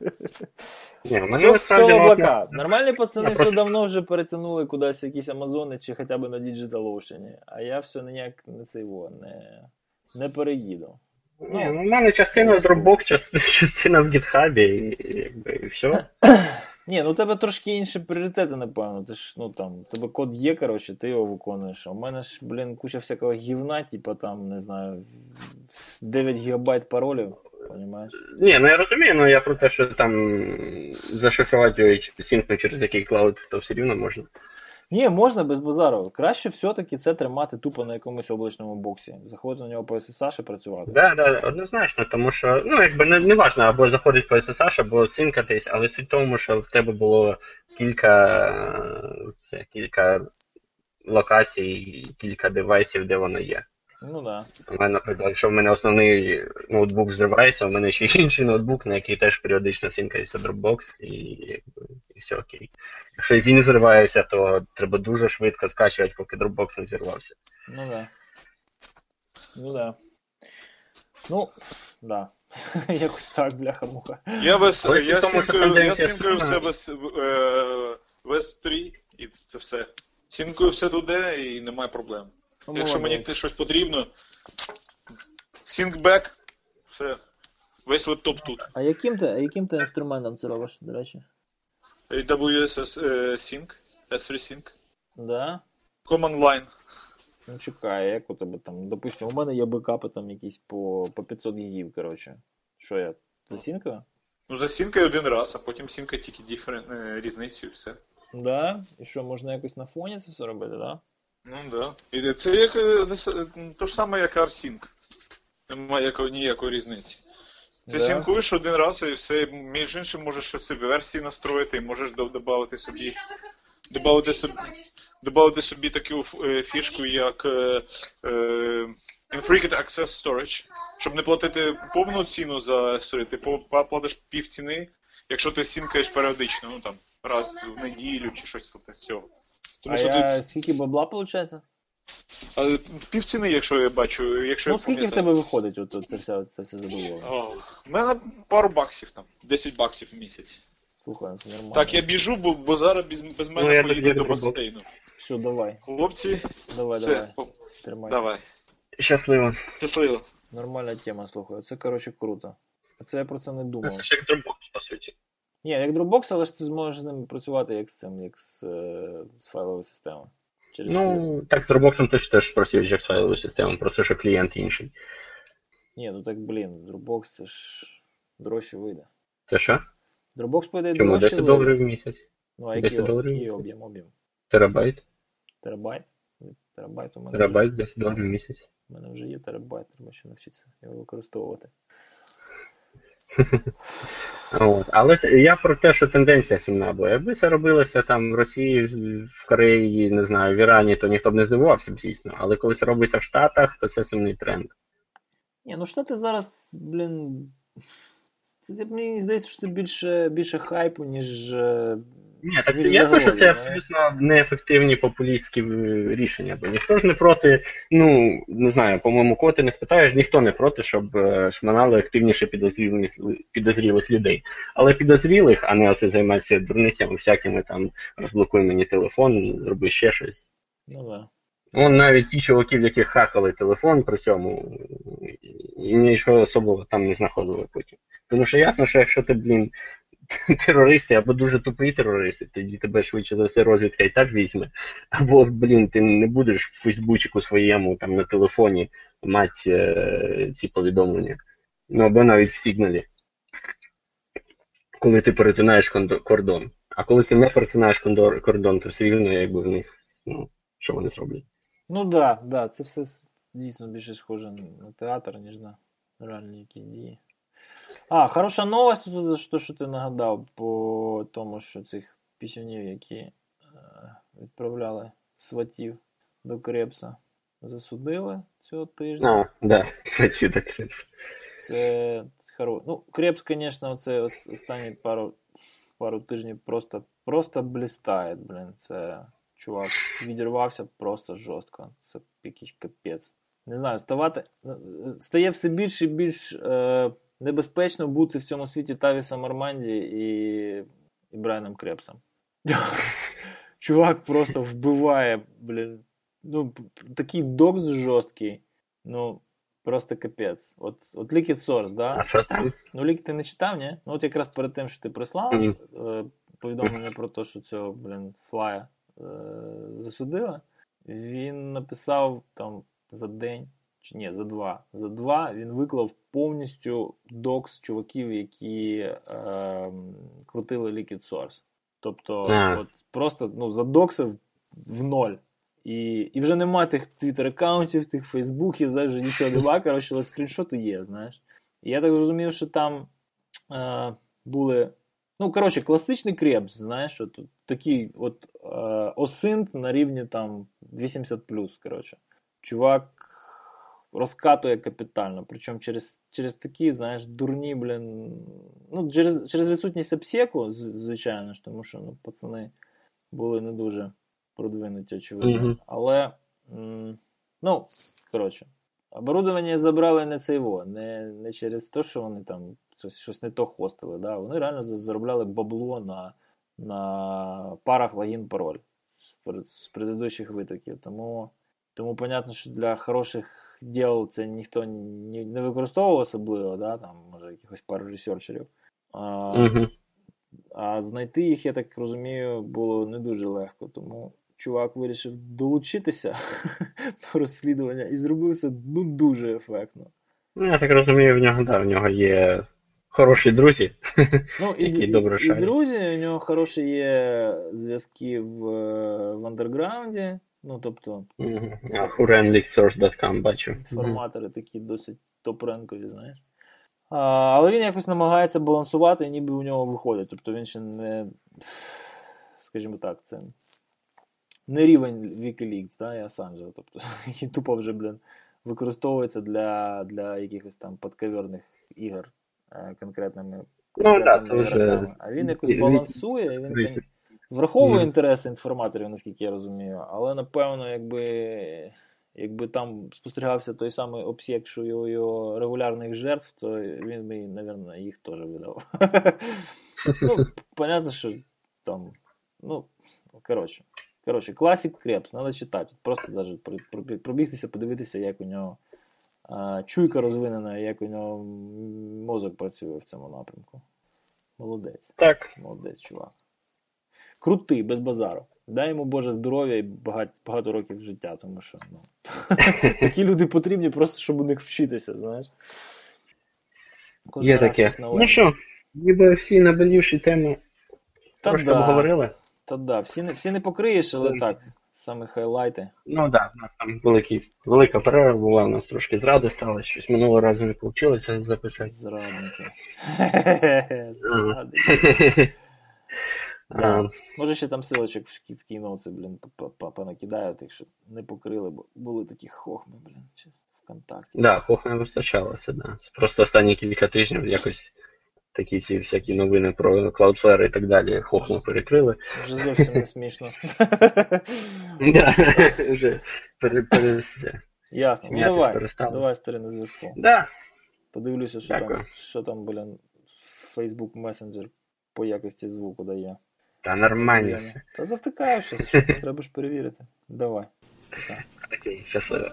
Ні, мене Все, в облака. Нормальні пацани все давно вже перетягнули кудись якісь Амазони чи хоча б на Digital Ocean. А я все ніяк не цей во, не, не переїду. Ні, ну, в мене частина в Dropbox, частина, в GitHub, і, і, якби, і все. Ні, ну у тебе трошки інші пріоритети, напевно. Ти ж, ну там, у тебе код є, коротше, ти його виконуєш. А у мене ж, блін, куча всякого гівна, типа там, не знаю, 9 гігабайт паролів, понімаєш? Ні, ну я розумію, ну я про те, що там зашифрувати його sync-у через який клауд, то все рівно можна. Ні, можна без базару. Краще все-таки це тримати тупо на якомусь облачному боксі. Заходити на нього по SSH і працювати. Да, да, однозначно, тому що, ну, якби не, не важно, або заходить по SSH, або синкатись, але суть в тому, що в тебе було кілька, це, кілька локацій кілька девайсів, де воно є. Ну да. У мене, наприклад, якщо в мене основний ноутбук взривається, у мене ще є інший ноутбук, на який теж періодично синкається Dropbox, і, і все окей. Якщо і він зривається, то треба дуже швидко скачувати, поки Dropbox не зірвався. Ну да. Ну да. Ну, да. Якось так, бляха-муха. Я без Але я тому, що я сінкую все сильна. без е, 3 і це все. Сінкую все туди і немає проблем. Ну, Якщо мені це щось потрібно, сінкбек, все. Весь лептоп тут. А яким ти, а яким ти інструментом це робиш, до речі? AWS е, Sync, S3 Sync, Да? Command Line. Ну чекай, як у тебе там, допустимо, у мене є бекапи там якісь по, по 500 гігів, коротше. Що я? Засінкаю? Ну, засінкай один раз, а потім сінкай тільки е, різницю і все. Да? І що, можна якось на фоні це все робити, да? Ну да. І це як е, е, то ж саме, як R-Sync. Немає якої, ніякої різниці. Ти Да. сінкуєш один раз і все, між іншим можеш ще собі версії настроїти, і можеш додати собі. Добавити собі, добавити собі таку е, фішку, як е, Infrequent Access Storage, щоб не платити повну ціну за S3, ти платиш пів ціни, якщо ти сінкаєш періодично, ну там раз в неділю чи щось таке цього. Тому а що я... тут скільки бабла виходить? але пів ціни, якщо я бачу, якщо Ну я скільки в тебе виходить от, от це все, це все задоволення? В мене пару баксів там, 10 баксів в місяць. Слухай, ну це нормально. Так, я біжу, бо, бо зараз без, без мене Ну, поїде до басейну. Все, давай. Хлопці, Давай, все, давай. о, Тримай. давай. Щасливо. Щасливо. Нормальна тема, слухай. Це, коротше, круто. Це я про це не думав. Це ж як Dropbox, по суті. Ні, як Dropbox, але ж ти зможеш з ними працювати як з цим, як з, е, з файловою системою. Через. Ну, так з Dropbox ти ж теж працюєш як з файловою системою, просто що клієнт інший. Ні, ну так, блін, Dropbox це ж дорожче вийде. Це що? Dropbox по ідеї Чому дорожче 10 доларів в місяць? Ну, а 10 який, доларів? який об'єм, об'єм? Терабайт? Терабайт? Терабайт у мене, Терабайт 10 доларів в місяць. У мене вже є терабайт, треба ще навчитися його використовувати. От. Але я про те, що тенденція сумна, бо якби це робилося там в Росії, в Кореї, не знаю, в Ірані, то ніхто б не здивувався звісно. Але коли це робиться в Штатах, то це сумний тренд. Ні, ну Штати зараз, блін. Це мені здається, що це більше, більше хайпу, ніж. Ні, так це ясно, що це абсолютно неефективні популістські е, рішення, бо ніхто ж не проти, ну не знаю, по-моєму, кого ти не спитаєш, ніхто не проти, щоб е, шманали активніше підозрілих, підозрілих людей. Але підозрілих, а не оце займатися дурницями всякими там розблокуй мені телефон, зроби ще щось. Ну да. Он навіть ті чуваки, в яких хакали телефон при цьому, і нічого особливо там не знаходили потім. Тому що ясно, що якщо ти, блін, терористи або дуже тупі терористи, тоді тебе швидше за все розвідка і так візьме. Або, блін, ти не будеш в Фейсбучику своєму там на телефоні мати е, ці повідомлення. Ну або навіть в сигналі. Коли ти перетинаєш кордон. А коли ти не перетинаєш кордон, то все рівно якби в них, ну, що вони зроблять. Ну да, да, це все дійсно більше схоже на театр, ніж на реальні якісь дії. А, хороша новость, що, що ти нагадав по тому, що цих пісюнів, які е, відправляли сватів до Крепса, засудили цього тижня. А, да, хочу так. Це хоро... Ну, Крепс, звісно, це останні пару, пару тижнів просто, просто блістає, блін. Це чувак відірвався просто жорстко. Це якийсь капець. Не знаю, ставати. е, Стає все більше і більш е, небезпечно бути в цьому світі Тавісом Орманді і, і Брайаном Крепсом. Чувак просто вбиває, блін. Ну, такий докс жорсткий. Ну, просто капець. От, от Liquid Source, да? А що там? Ну, лік ти не читав, ні? Ну, от якраз перед тим, що ти прислав е, повідомлення про те, що цього, блін, флая е, засудили, він написав там за день, чи ні, за два. За два він виклав повністю докс чуваків, які е, крутили Liquid Source. Тобто, А. от просто ну, задоксив в ноль. І, і вже нема тих твіттер-аккаунтів, тих фейсбуків, знаєш, вже нічого нема, коротше, але скріншоти є, знаєш. І я так зрозумів, що там е, були Ну, коротше, класичний крепс, знаєш, от, такий от е, осинт на рівні там 80 коротше. Чувак розкатує капітально. Причому через через такі, знаєш, дурні, блін. Ну, через через відсутність обсеку, звичайно ж, тому що ну, пацани були не дуже продвинуті, очевидно. Mm-hmm. Але, м- ну, коротше, оборудовання забрали не це його, не не через те, що вони там щось щось не то хостили. Да? Вони реально заробляли бабло на на парах логін пароль з, з предыдущих витоків. Тому, тому, понятно, що для хороших діл це ніхто не, не використовував особливо, да? там, може, якихось пару ресерчерів. А, mm-hmm. а знайти їх, я так розумію, було не дуже легко. Тому чувак вирішив долучитися до розслідування і зробив це ну, дуже ефектно. Ну, я так розумію, в нього, да, в нього є хороші друзі. Ну, і, які добре і, і друзі, у нього хороші є зв'язки в, в андерграунді. Ну, тобто. Hurenlixsource.com бачу. Форматори такі досить топ-ренкові, знаєш. А, Але він якось намагається балансувати, ніби у нього виходить. Тобто він ще не. Скажімо так, це не рівень Wikileaks, да, і Assange. Тобто, і тупо вже, блін, використовується для для якихось там подковерних ігор е, конкретними, конкретними ну, да, вже... А він якось балансує, і він. Враховує інтереси інформаторів, наскільки я розумію, але напевно, якби якби там спостерігався той самий обсєк, що його, його регулярних жертв, то він би, напевно, їх теж видав. Ну, Понятно, що там. Ну, коротше. Коротше, класік Крепс, треба читати. Просто навіть пробігтися, подивитися, як у нього а, чуйка розвинена, як у нього мозок працює в цьому напрямку. Молодець. Так. Молодець, чувак крутий, без базару. Дай йому Боже здоров'я і багато багато років життя, тому що ну, такі люди потрібні просто, щоб у них вчитися, знаєш. Є таке. Ну що, ніби всі наболівші теми Та трошки да. обговорили. Та да, всі не всі не покриєш, але так, саме хайлайти. Ну так, да, у нас там великий, велика перерва була, у нас трошки зради стало, щось минулого разу не вийшло записати. Зрадники. Зрадники. Да. Може ще там силочок в кіноці, блін, понакидають, якщо не покрили, бо були такі хохми, блін, чи ВКонтакті. Так, да, хохми вистачалося, да. Просто останні кілька тижнів якось такі ці всякі новини про Cloudflare і так далі хохми перекрили. Вже зовсім не смішно. Вже перевести. Ясно. Ну давай, давай старий на зв'язку. Да. Подивлюся, що там, що там, блін, Facebook Messenger по якості звуку дає. Та нормально все. Та завтикаю щось, що треба ж перевірити. Давай. Окей, щасливо.